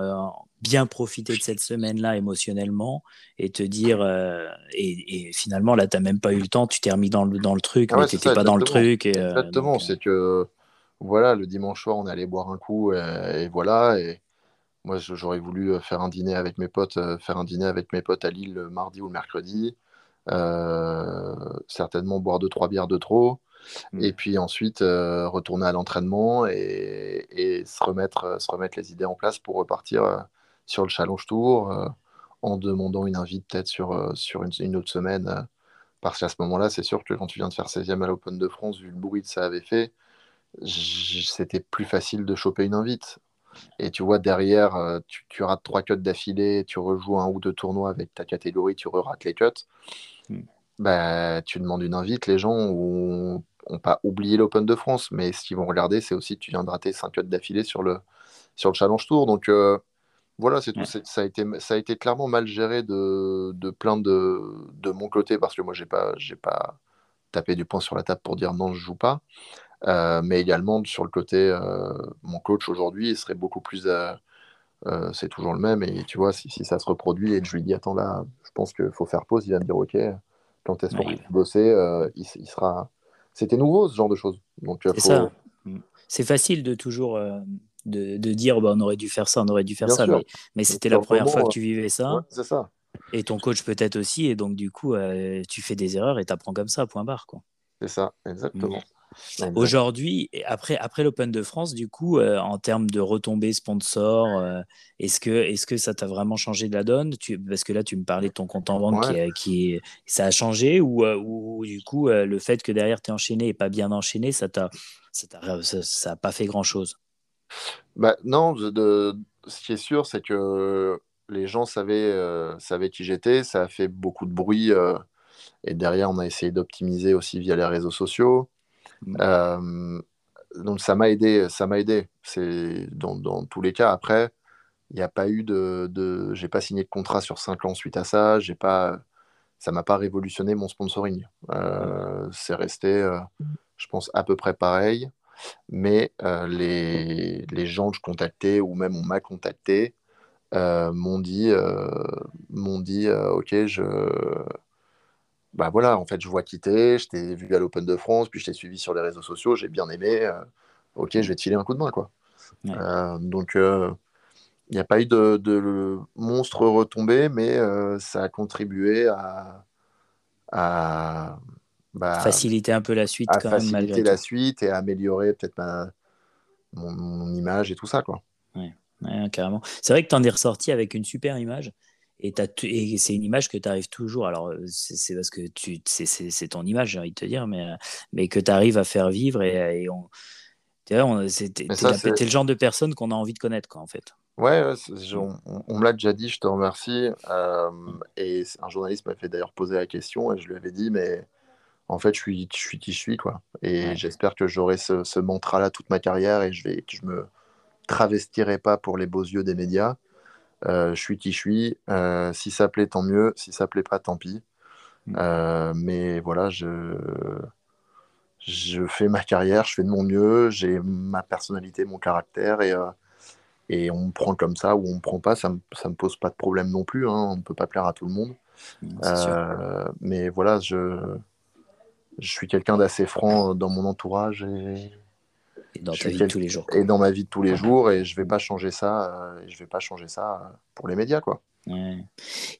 bien profiter de cette semaine-là émotionnellement et te dire. Euh, et, finalement, là, tu n'as même pas eu le temps, tu t'es remis dans le, dans le truc, ah mais tu n'étais pas dans le truc. Et, euh, exactement, euh, c'est que voilà, le dimanche soir, on allait boire un coup et, voilà. Et moi, j'aurais voulu faire un dîner avec mes potes, faire un dîner avec mes potes à Lille le mardi ou le mercredi. certainement boire deux, trois bières de trop. Mm. Et puis ensuite, retourner à l'entraînement et, et, se, remettre, se remettre les idées en place pour repartir sur le Challenge Tour, euh, en demandant une invite peut-être sur, euh, sur une, autre semaine. Euh, parce qu'à ce moment-là, c'est sûr que quand tu viens de faire 16e à l'Open de France, vu le bruit que ça avait fait, c'était plus facile de choper une invite. Et tu vois, derrière, tu, rates trois cuts d'affilée, tu rejoues un ou deux tournois avec ta catégorie, tu re-rates les cuts. Hmm. Bah, tu demandes une invite, les gens n'ont pas oublié l'Open de France, mais ce qu'ils vont regarder, c'est aussi que tu viens de rater 5 cuts d'affilée sur le, sur le Challenge Tour. Donc, voilà, c'est tout. Ça a, été, ça a été clairement mal géré de, de plein de, de mon côté parce que moi, j'ai pas, j'ai pas tapé du poing sur la table pour dire non, je joue pas. Euh, mais également sur le côté, euh, mon coach aujourd'hui, il serait beaucoup plus. Euh, c'est toujours le même. Et tu vois, si, si, ça se reproduit et que je lui dis, attends là, je pense qu'il faut faire pause, il va me dire, ok, quand est-ce qu'on peut bosser, il, il, sera. C'était nouveau ce genre de choses. Donc, c'est ça. C'est facile de toujours de, dire bah, on aurait dû faire ça, on aurait dû faire ça. Mais, c'était la première fois que tu vivais ça. c'est ça. Et ton coach peut-être aussi. Et donc, du coup, euh, tu fais des erreurs et tu apprends comme ça, point barre. C'est ça, exactement. Aujourd'hui, après, après l'Open de France, du coup, euh, en termes de retombées sponsor, euh, est-ce que, est que ça t'a vraiment changé de la donne? Tu, Parce que là, tu me parlais de ton compte en banque qui, ça a changé ou, ou du coup, le fait que derrière tu es enchaîné et pas bien enchaîné, ça n'a ça, ça, pas fait grand-chose? Bah, non, de, ce qui est sûr, c'est que les gens savaient, euh, savaient qui j'étais. Ça a fait beaucoup de bruit. Euh, et derrière, on a essayé d'optimiser aussi via les réseaux sociaux. Mmh. Euh, donc ça m'a aidé. Ça m'a aidé. C'est dans, dans, tous les cas. Après, il n'y a pas eu de, de j'ai pas signé de contrat sur 5 ans suite à ça. J'ai pas, ça m'a pas révolutionné mon sponsoring. c'est resté, je pense, à peu près pareil mais euh, les, les, gens que je contactais ou même on m'a contacté euh, m'ont dit, euh, m'ont dit ok, je, bah voilà, en fait, je vois quitter, je t'ai vu à l'Open de France, puis je t'ai suivi sur les réseaux sociaux, j'ai bien aimé. ok, je vais te filer un coup de main, quoi. donc, il n'y a pas eu de, de monstre retombé, mais ça a contribué à, à bah, faciliter un peu la suite, à quand faciliter la suite et à améliorer peut-être mon, image et tout ça, quoi. Ouais, carrément. C'est vrai que tu en es ressorti avec une super image. Et, et c'est une image que tu arrives toujours. Alors, c'est parce que tu, c'est ton image, j'ai envie de te dire, mais, mais que tu arrives à faire vivre. Et, et on, tu es, le genre de personne qu'on a envie de connaître, quoi, en fait. Ouais, on, me l'a déjà dit, je te remercie. Euh, et un journaliste m'a fait d'ailleurs poser la question et je lui avais dit, mais en fait, je suis, je suis qui je suis, quoi. Et j'espère que j'aurai ce, ce mantra-là toute ma carrière et je vais, que je me travestirai pas pour les beaux yeux des médias. Euh, je suis qui je suis. Euh, si ça plaît, tant mieux. Si ça plaît pas, tant pis. Mm. mais voilà, je, je fais ma carrière, je fais de mon mieux, j'ai ma personnalité, mon caractère et et on me prend comme ça ou on me prend pas, ça me, ça me pose pas de problème non plus. Hein, on ne peut pas plaire à tout le monde. Euh, mais voilà, je, je suis quelqu'un d'assez franc dans mon entourage et, dans ta vie de tous les jours. Et dans ma vie de tous les jours, et je vais pas changer ça. Euh, je vais pas changer ça pour les médias, quoi.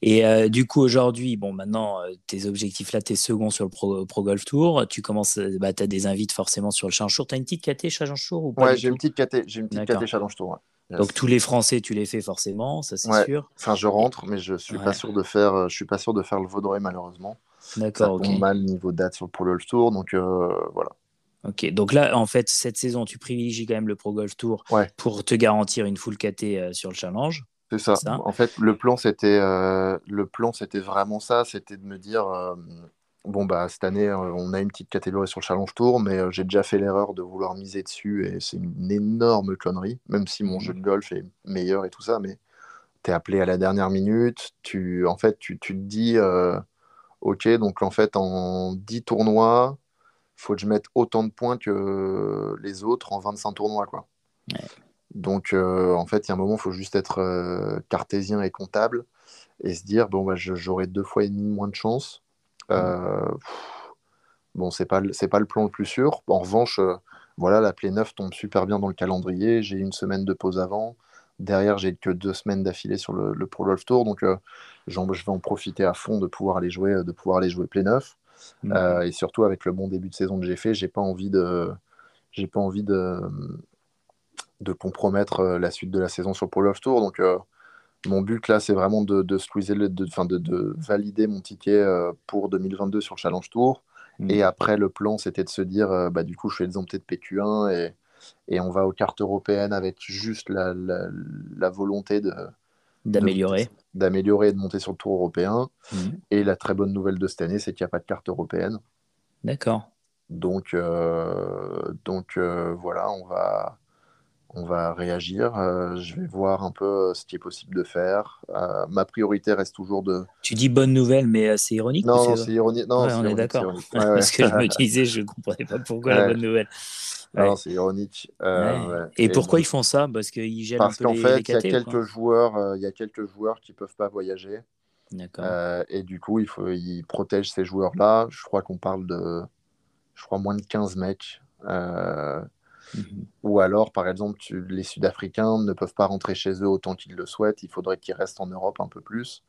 Et euh, du coup, aujourd'hui, bon, maintenant, tes objectifs là, tes seconds sur le Pro, Golf Tour, tu commences, bah, tu as des invites forcément sur le Challenge Tour. Tu as une petite KT Challenge Tour ou pas Ouais, j'ai une petite KT, j'ai une petite KT Challenge Tour. Donc tous les Français, tu les fais forcément, ça c'est sûr. Enfin, je rentre, mais je suis pas sûr de faire, euh, je suis pas sûr de faire le Vaudreuil malheureusement. D'accord. Ça tombe mal niveau date sur le Pro Golf Tour, donc euh, voilà. Ok, donc là, en fait, cette saison, tu privilégies quand même le Pro Golf Tour pour te garantir une full KT euh, sur le challenge. C'est ça. En fait, le plan, c'était le plan, c'était vraiment ça, c'était de me dire, bon, bah, cette année, euh, on a une petite catégorie sur le Challenge Tour, mais euh, j'ai déjà fait l'erreur de vouloir miser dessus et c'est une énorme connerie, même si mon jeu de golf est meilleur et tout ça, mais tu es appelé à la dernière minute, tu, en fait, tu, tu te dis, euh, ok, donc en fait, en 10 tournois, faut que je mette autant de points que les autres en 25 tournois, quoi. Donc, en fait, il y a un moment, il faut juste être cartésien et comptable et se dire, bon, bah, j'aurai deux fois et demi moins de chance euh, bon, c'est pas, pas le plan le plus sûr. En revanche, euh, voilà, la Play 9 tombe super bien dans le calendrier. J'ai une semaine de pause avant. Derrière, j'ai que deux semaines d'affilée sur le, Pro Golf Tour, donc euh, je vais en profiter à fond de pouvoir aller jouer, de pouvoir aller jouer Play 9. Mmh. et surtout avec le bon début de saison que j'ai fait, j'ai pas envie de, j'ai pas envie de, de compromettre la suite de la saison sur le Pro Golf Tour. Donc mon but là, c'est vraiment de, de squeezer, de, de, de, valider mon ticket euh, pour 2022 sur le Challenge Tour. Mm. Et après, le plan, c'était de se dire, euh, bah, du coup, je fais les emptés de PQ1 et, et, on va aux cartes européennes avec juste la, la, volonté de d'améliorer d'améliorer et de monter sur le tour européen. Mm. Et la très bonne nouvelle de cette année, c'est qu'il n'y a pas de carte européenne. D'accord. Donc, euh, donc voilà, on va, on va réagir. Euh, je vais voir un peu euh, ce qui est possible de faire. Euh, ma priorité reste toujours de. Tu dis bonne nouvelle, mais c'est ironique Non, c'est ironique. Non, on est d'accord. <laughs> Parce que je me <laughs> disais, je ne comprenais pas pourquoi la bonne nouvelle. Non, c'est ironique. Et, pourquoi ils font ça? Parce qu'ils gênent Parce qu'en fait, il y a quelques joueurs, il y a quelques joueurs qui peuvent pas voyager. D'accord. et du coup, il faut, ils protègent ces joueurs-là. Je crois qu'on parle de, je crois moins de 15 mecs. Mhm. Ou alors, par exemple, les Sud-Africains ne peuvent pas rentrer chez eux autant qu'ils le souhaitent. Il faudrait qu'ils restent en Europe un peu plus.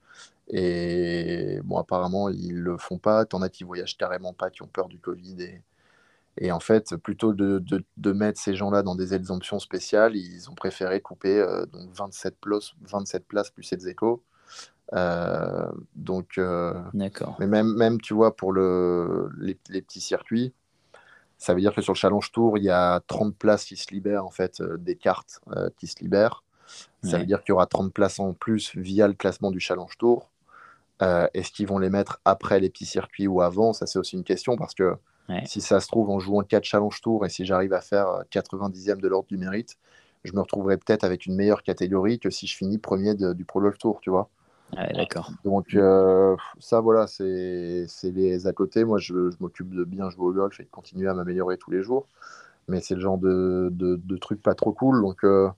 Et bon, apparemment, ils le font pas. T'en as qui voyagent carrément pas, qui ont peur du Covid. Et, et en fait, plutôt de, de, mettre ces gens-là dans des exemptions spéciales, ils ont préféré couper euh, donc 27, places, 27 places plus ces échos. Euh, donc, euh. Mais même, même, tu vois, pour le, les, les petits circuits, ça veut dire que sur le Challenge Tour, il y a 30 places qui se libèrent, en fait, euh, des cartes qui se libèrent. Ça veut dire qu'il y aura 30 places en plus via le classement du Challenge Tour. Est-ce qu'ils vont les mettre après les petits circuits ou avant? Ça, c'est aussi une question parce que si ça se trouve, en jouant 4 Challenge Tours et si j'arrive à faire 90e de l'ordre du mérite, je me retrouverai peut-être avec une meilleure catégorie que si je finis premier du Pro Golf Tour, tu vois. d'accord. Donc, euh, ça, voilà, c'est les à côté. Moi, je, m'occupe de bien jouer au golf et de continuer à m'améliorer tous les jours. Mais c'est le genre de, de, truc pas trop cool. Donc, euh,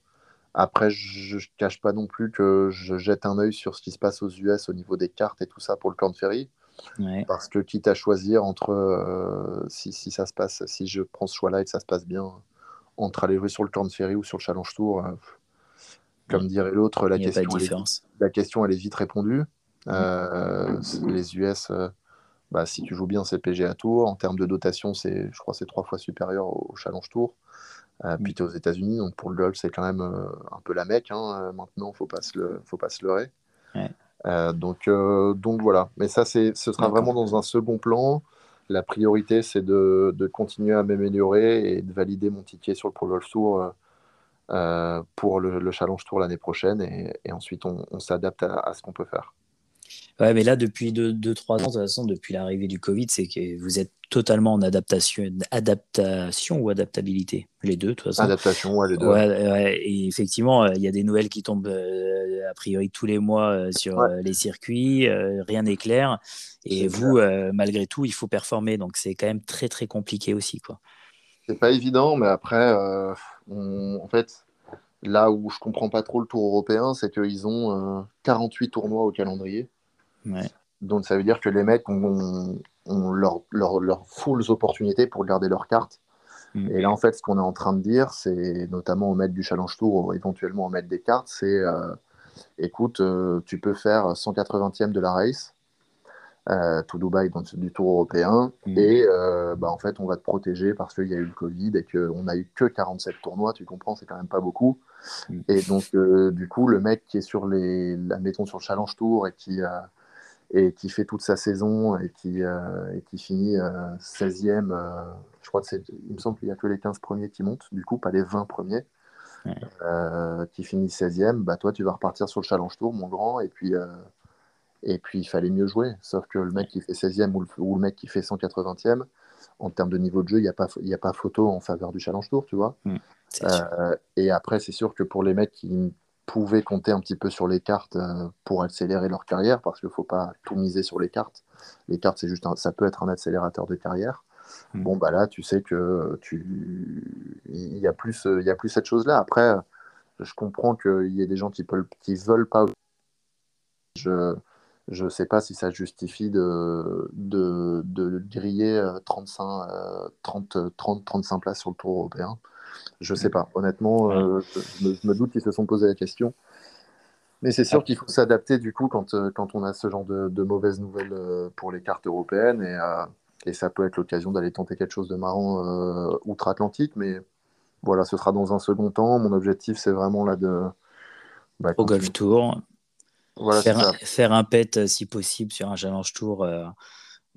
après, je ne cache pas non plus que je jette un œil sur ce qui se passe aux US au niveau des cartes et tout ça pour le camp de ferry. Parce que quitte à choisir entre si, si, ça se passe, si je prends ce choix-là et que ça se passe bien, entre aller jouer sur le Corn Ferry ou sur le Challenge Tour, comme dirait l'autre, la, question, la question elle est vite répondue. Euh, les US, euh, bah, si tu joues bien, c'est PGA Tour. En termes de dotation, c'est, je crois c'est trois fois supérieur au, Challenge Tour. Euh, puis tu es aux États-Unis, donc pour le golf, c'est quand même un peu la mecque. Hein, maintenant, faut pas se le, faut pas se leurrer. Donc, donc voilà. Mais ça, c'est, ce sera vraiment dans un second plan. La priorité, c'est de, de, continuer à m'améliorer et de valider mon ticket sur le Pro Golf Tour pour le, Challenge Tour l'année prochaine. Et, ensuite, on, s'adapte à, ce qu'on peut faire. Ouais, mais là, depuis 2-3 ans, de toute façon, depuis l'arrivée du Covid, c'est que vous êtes totalement en adaptation, adaptation ou adaptabilité Les deux, de toute façon. Adaptation, ouais, les deux. Ouais, et effectivement, euh, il y a des nouvelles qui tombent euh, a priori tous les mois euh, sur les circuits, rien n'est clair. Et vous, malgré tout, il faut performer. Donc, c'est quand même très, très compliqué aussi. quoi. C'est pas évident, mais après, en fait, là où je comprends pas trop le tour européen, c'est qu'ils ont 48 tournois au calendrier. Donc ça veut dire que les mecs ont, leurs leur, leur full opportunités pour garder leurs cartes. Mm. Et là, en fait, ce qu'on est en train de dire, c'est notamment au maître du Challenge Tour ou éventuellement au maître des cartes, c'est euh, écoute, euh, tu peux faire 180e de la race, euh, tout Dubaï dans, du Tour européen, mm. et bah, en fait, on va te protéger parce qu'il y a eu le Covid et qu'on n'a eu que 47 tournois, tu comprends, c'est quand même pas beaucoup. Mm. Et donc, du coup, le mec qui est sur les, admettons, sur le Challenge Tour et qui et qui fait toute sa saison et qui, euh, et qui finit 16e. Euh, euh, je crois que c'est, il me semble qu'il n'y a que les 15 premiers qui montent, du coup, pas les 20 premiers, qui finit 16e. Bah, toi, tu vas repartir sur le Challenge Tour, mon grand, et puis, et puis il fallait mieux jouer. Sauf que le mec qui fait 16e ou le, ou le mec qui fait 180e, en termes de niveau de jeu, il n'y a, pas, a pas photo en faveur du Challenge Tour, tu vois. Mmh, et après, c'est sûr que pour les mecs qui pouvaient compter un petit peu sur les cartes euh, pour accélérer leur carrière, parce qu'il ne faut pas tout miser sur les cartes. Les cartes, c'est juste ça peut être un accélérateur de carrière. Hmm. Bon, bah là, tu sais que tu, il y a plus, il y a plus cette chose-là. Après, je comprends qu'il y ait des gens qui ne qui veulent pas. Je, je ne sais pas si ça justifie de, de, de griller 35, 30, 30, 35 places sur le Tour européen. Je sais pas. Honnêtement, euh, je, me, doute qu'ils se sont posé la question. Mais c'est sûr qu'il faut s'adapter du coup quand, euh, quand on a ce genre de, mauvaises nouvelles euh, pour les cartes européennes et, et ça peut être l'occasion d'aller tenter quelque chose de marrant outre-Atlantique. Mais voilà, ce sera dans un second temps. Mon objectif, c'est vraiment là de. Bah, Au Golf Tour. Voilà, faire, un, faire, un, pet si possible sur un Challenge Tour.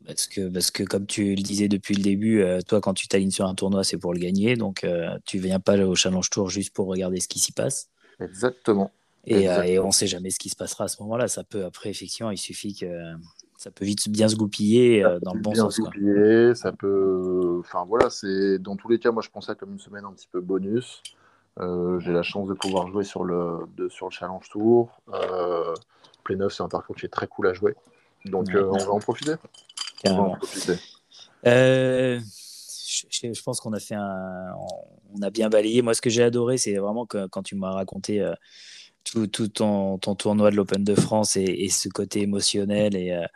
Parce que, parce que comme tu le disais depuis le début, euh, toi, quand tu t'alignes sur un tournoi, c'est pour le gagner. Donc, euh, tu viens pas au Challenge Tour juste pour regarder ce qui s'y passe. Exactement. Et, euh, on ne sait jamais ce qui se passera à ce moment-là. Ça peut, après, effectivement, il suffit que ça peut vite bien se goupiller dans le bon bien sens. Goupiller, ça peut. Enfin, voilà, c'est dans tous les cas, moi, je pensais comme une semaine un petit peu bonus. J'ai la chance de pouvoir jouer sur le, de, sur le Challenge Tour. Play 9, c'est un parcours qui est très cool à jouer. Donc, on va en profiter. Euh, je, pense qu'on a fait un, on a bien balayé. Moi, ce que j'ai adoré, c'est vraiment que, quand tu m'as raconté euh, tout, tout ton, ton, tournoi de l'Open de France et, ce côté émotionnel. Et, euh,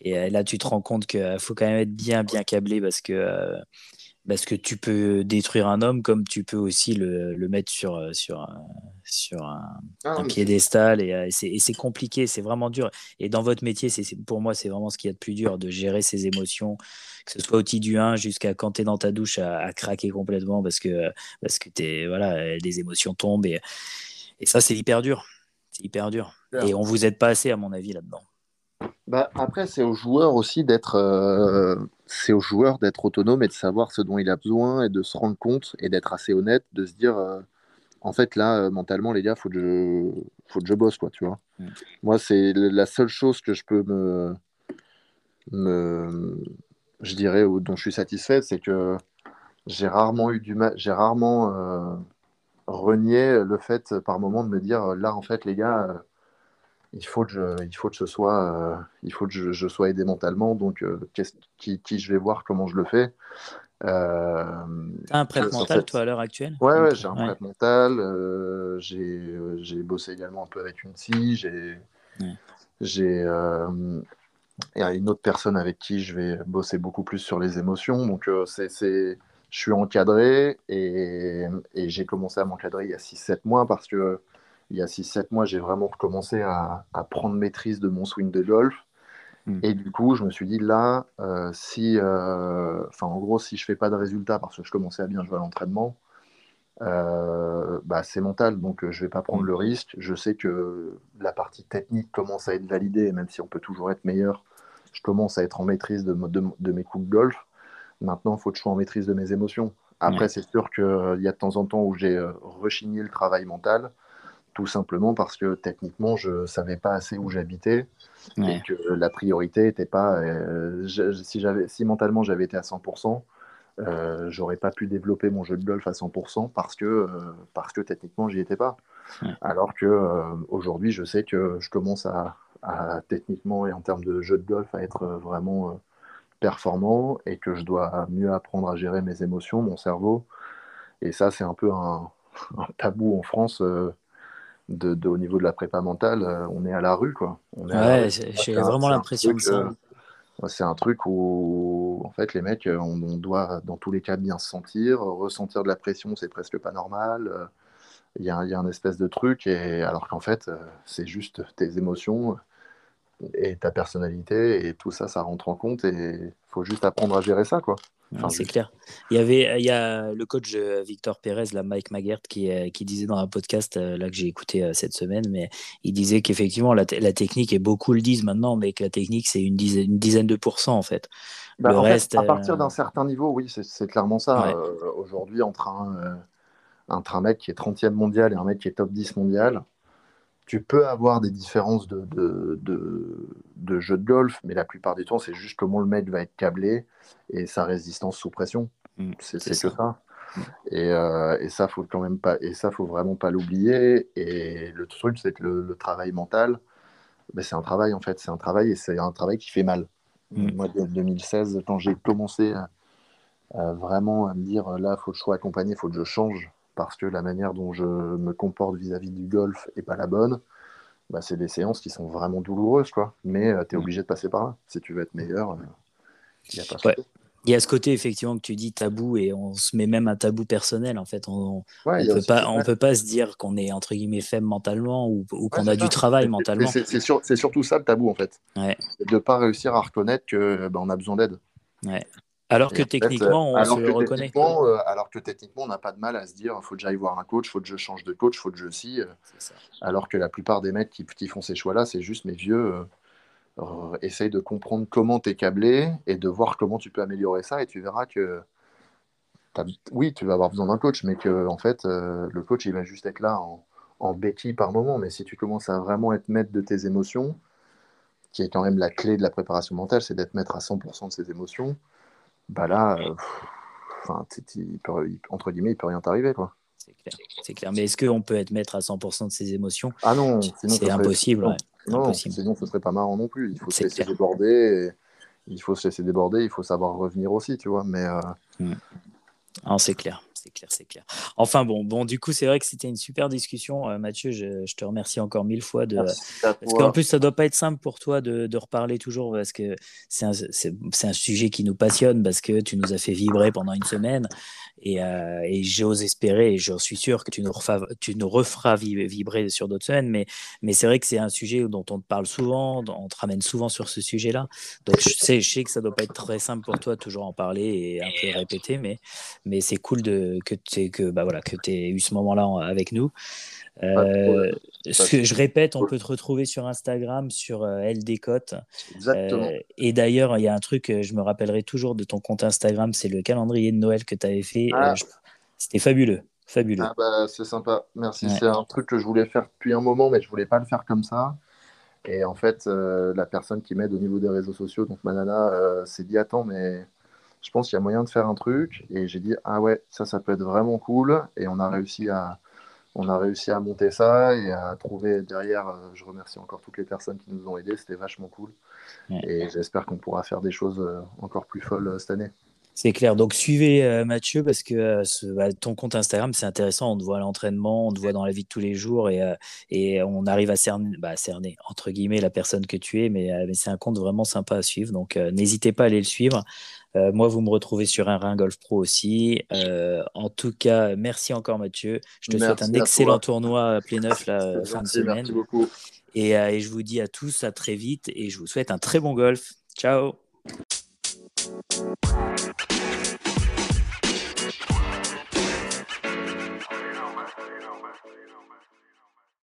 et là, tu te rends compte qu'il faut quand même être bien, bien câblé parce que parce que tu peux détruire un homme comme tu peux aussi le, le mettre sur, sur, sur un, ah piédestal et, et c'est compliqué, c'est vraiment dur. Et dans votre métier, c'est pour moi, c'est vraiment ce qu'il y a de plus dur, de gérer ses émotions, que ce soit au titre du 1 jusqu'à quand tu es dans ta douche à, craquer complètement parce que, parce que es, voilà, les émotions tombent et, et ça, c'est hyper dur. C'est hyper dur. Et on vous aide pas assez, à mon avis, là-dedans. Bah, après, c'est aux joueurs aussi d'être euh, c'est aux joueurs d'être autonome et de savoir ce dont il a besoin et de se rendre compte et d'être assez honnête, de se dire euh, en fait là euh, mentalement les gars faut que je faut que je bosse quoi tu vois. Mm. Moi c'est la seule chose que je peux me me je dirais dont je suis satisfait c'est que j'ai rarement eu du mal j'ai rarement renié le fait par moment de me dire là en fait les gars il faut que je, il faut que ce soit, euh, il faut que je, sois aidé mentalement. Donc, euh, qui, qui, je vais voir, comment je le fais. Euh, un prêt mental, toi, à l'heure actuelle? Ouais, ouais j'ai un prêt mental. Euh, j'ai bossé également un peu avec une psy. J'ai il y a une autre personne avec qui je vais bosser beaucoup plus sur les émotions. Donc, c'est, je suis encadré et, et j'ai commencé à m'encadrer il y a 6-7 mois parce que il y a 6-7 mois, j'ai vraiment recommencé à, à, prendre maîtrise de mon swing de golf. Hmm. Et du coup, je me suis dit là, euh, si, euh, enfin, en gros, si je fais pas de résultats parce que je commençais à bien jouer à l'entraînement, euh, bah, c'est mental, donc je vais pas prendre le risque. Je sais que la partie technique commence à être validée, même si on peut toujours être meilleur, je commence à être en maîtrise de, de, mes coups de golf. Maintenant, il faut que je sois en maîtrise de mes émotions. Après, c'est sûr qu'il y a de temps en temps où j'ai rechigné le travail mental tout simplement parce que techniquement, je ne savais pas assez où j'habitais et que la priorité n'était pas. Euh, si, si mentalement j'avais été à 100%, euh, j'aurais pas pu développer mon jeu de golf à 100% parce que, euh, parce que techniquement, j'y étais pas. Alors que euh, aujourd'hui, je sais que je commence à, à, techniquement et en termes de jeu de golf à être vraiment performant et que je dois mieux apprendre à gérer mes émotions, mon cerveau. Et ça, c'est un peu un, <laughs> un, tabou en France de, au niveau de la prépa mentale, euh, on est à la rue, quoi. ouais, j'ai vraiment l'impression de ça. Euh, c'est un truc où, en fait, les mecs, euh, on, doit dans tous les cas bien se sentir, ressentir de la pression, c'est presque pas normal. Il y, a, y, a un espèce de truc, et alors qu'en fait, c'est juste tes émotions et ta personnalité, et tout ça, ça rentre en compte, et il faut juste apprendre à gérer ça, quoi c'est clair. Il y avait il y a le coach euh, Victor Pérez, la Mike Maguert, qui, euh, qui disait dans un podcast euh, là que j'ai écouté cette semaine, mais il disait qu'effectivement la, la, technique et beaucoup le disent maintenant, mais que la technique c'est une dizaine, une dizaine de pourcents en fait. Bah, le reste, à partir d'un certain niveau, oui, c'est clairement ça. Aujourd'hui, entre un, entre un mec qui est 30e mondial et un mec qui est top 10 mondial, tu peux avoir des différences de, de, de, jeu de golf, mais la plupart du temps, c'est juste comment le mec va être câblé et sa résistance sous pression. Mm, c'est que ça. Mm. Et, euh, et, ça, faut quand même pas, et ça, faut vraiment pas l'oublier. Et le truc, c'est que le, travail mental, ben, c'est un travail en fait, c'est un travail et c'est un travail qui fait mal. Mm. Moi, en 2016, quand j'ai commencé à, vraiment à me dire là, faut que je sois accompagné, faut que je change parce que la manière dont je me comporte vis-à-vis du golf n'est pas la bonne, bah, c'est des séances qui sont vraiment douloureuses, quoi. Mais euh, tu es mm. obligé de passer par là. Si tu veux être meilleur, il a pas Il y a ce côté effectivement que tu dis tabou et on se met même un tabou personnel en fait. On ne peut, pas, on peut pas se dire qu'on est entre guillemets faible mentalement ou, qu'on a du travail mentalement. C'est surtout ça le tabou en fait. De ne pas réussir à reconnaître qu'on bah, a besoin d'aide. Alors que techniquement, on se le reconnaît. Euh, alors que techniquement, on n'a pas de mal à se dire il faut que j'aille voir un coach, il faut que je change de coach, il faut que je si. Euh. alors que la plupart des mecs qui, font ces choix-là, c'est juste mes vieux. Euh, essaye de comprendre comment tu es câblé et de voir comment tu peux améliorer ça et tu verras que oui, tu vas avoir besoin d'un coach, mais que en fait, le coach, il va juste être là en, en béquille par moment. Mais si tu commences à vraiment être maître de tes émotions, qui est quand même la clé de la préparation mentale, c'est d'être maître à 100% de ses émotions, bah là, euh, enfin, entre guillemets, il peut rien t'arriver, quoi. C'est clair, c'est clair. Mais est-ce qu'on peut être maître à 100% de ses émotions? Ah non, c'est impossible. Non, sinon ce serait pas marrant non plus. Il faut se laisser déborder. Il faut se laisser déborder. Il faut savoir revenir aussi, tu vois. Mais euh... Mmh. c'est clair c'est clair, c'est clair. Enfin bon, bon, du coup, c'est vrai que c'était une super discussion, euh, Mathieu. Je, te remercie encore mille fois de. Parce qu'en plus, ça doit pas être simple pour toi de, de reparler toujours parce que c'est un, un, sujet qui nous passionne parce que tu nous as fait vibrer pendant une semaine et, euh, et j'ose espérer et j'en suis sûr que tu nous, referas, tu nous referas vibrer sur d'autres semaines. Mais, mais c'est vrai que c'est un sujet dont on te parle souvent, on te ramène souvent sur ce sujet-là. Donc je sais, je sais que ça doit pas être très simple pour toi toujours en parler et un peu répéter, mais, mais c'est cool de que tu que, bah voilà, que aies eu ce moment-là avec nous. Euh, ce que je répète, on peut te retrouver sur Instagram, sur euh, LDcote. Exactement. Euh, et d'ailleurs, il y a un truc, je me rappellerai toujours de ton compte Instagram, c'est le calendrier de Noël que tu avais fait. Ah. C'était fabuleux. Fabuleux. Ah bah, c'est sympa, merci. C'est un truc que je voulais faire depuis un moment, mais je voulais pas le faire comme ça. Et en fait, la personne qui m'aide au niveau des réseaux sociaux, donc ma nana, s'est dit Attends, mais je pense qu'il y a moyen de faire un truc. Et j'ai dit, ah ouais, ça, ça peut être vraiment cool. Et on a réussi à, on a réussi à monter ça et à trouver derrière. Euh, je remercie encore toutes les personnes qui nous ont aidés. C'était vachement cool. Et j'espère qu'on pourra faire des choses euh, encore plus folles euh, cette année. C'est clair. Donc suivez Mathieu parce que bah, ton compte Instagram, c'est intéressant. On te voit à l'entraînement, on te voit dans la vie de tous les jours et, et on arrive à cerner, bah, cerner, entre guillemets, la personne que tu es. Mais, mais c'est un compte vraiment sympa à suivre. Donc n'hésitez pas à aller le suivre. Moi, vous me retrouvez sur un Ring Golf Pro aussi. en tout cas, merci encore Mathieu. Je te souhaite un excellent tournoi Play 9 la fin de semaine. Merci beaucoup. Et, et je vous dis à tous à très vite et je vous souhaite un très bon golf. Ciao.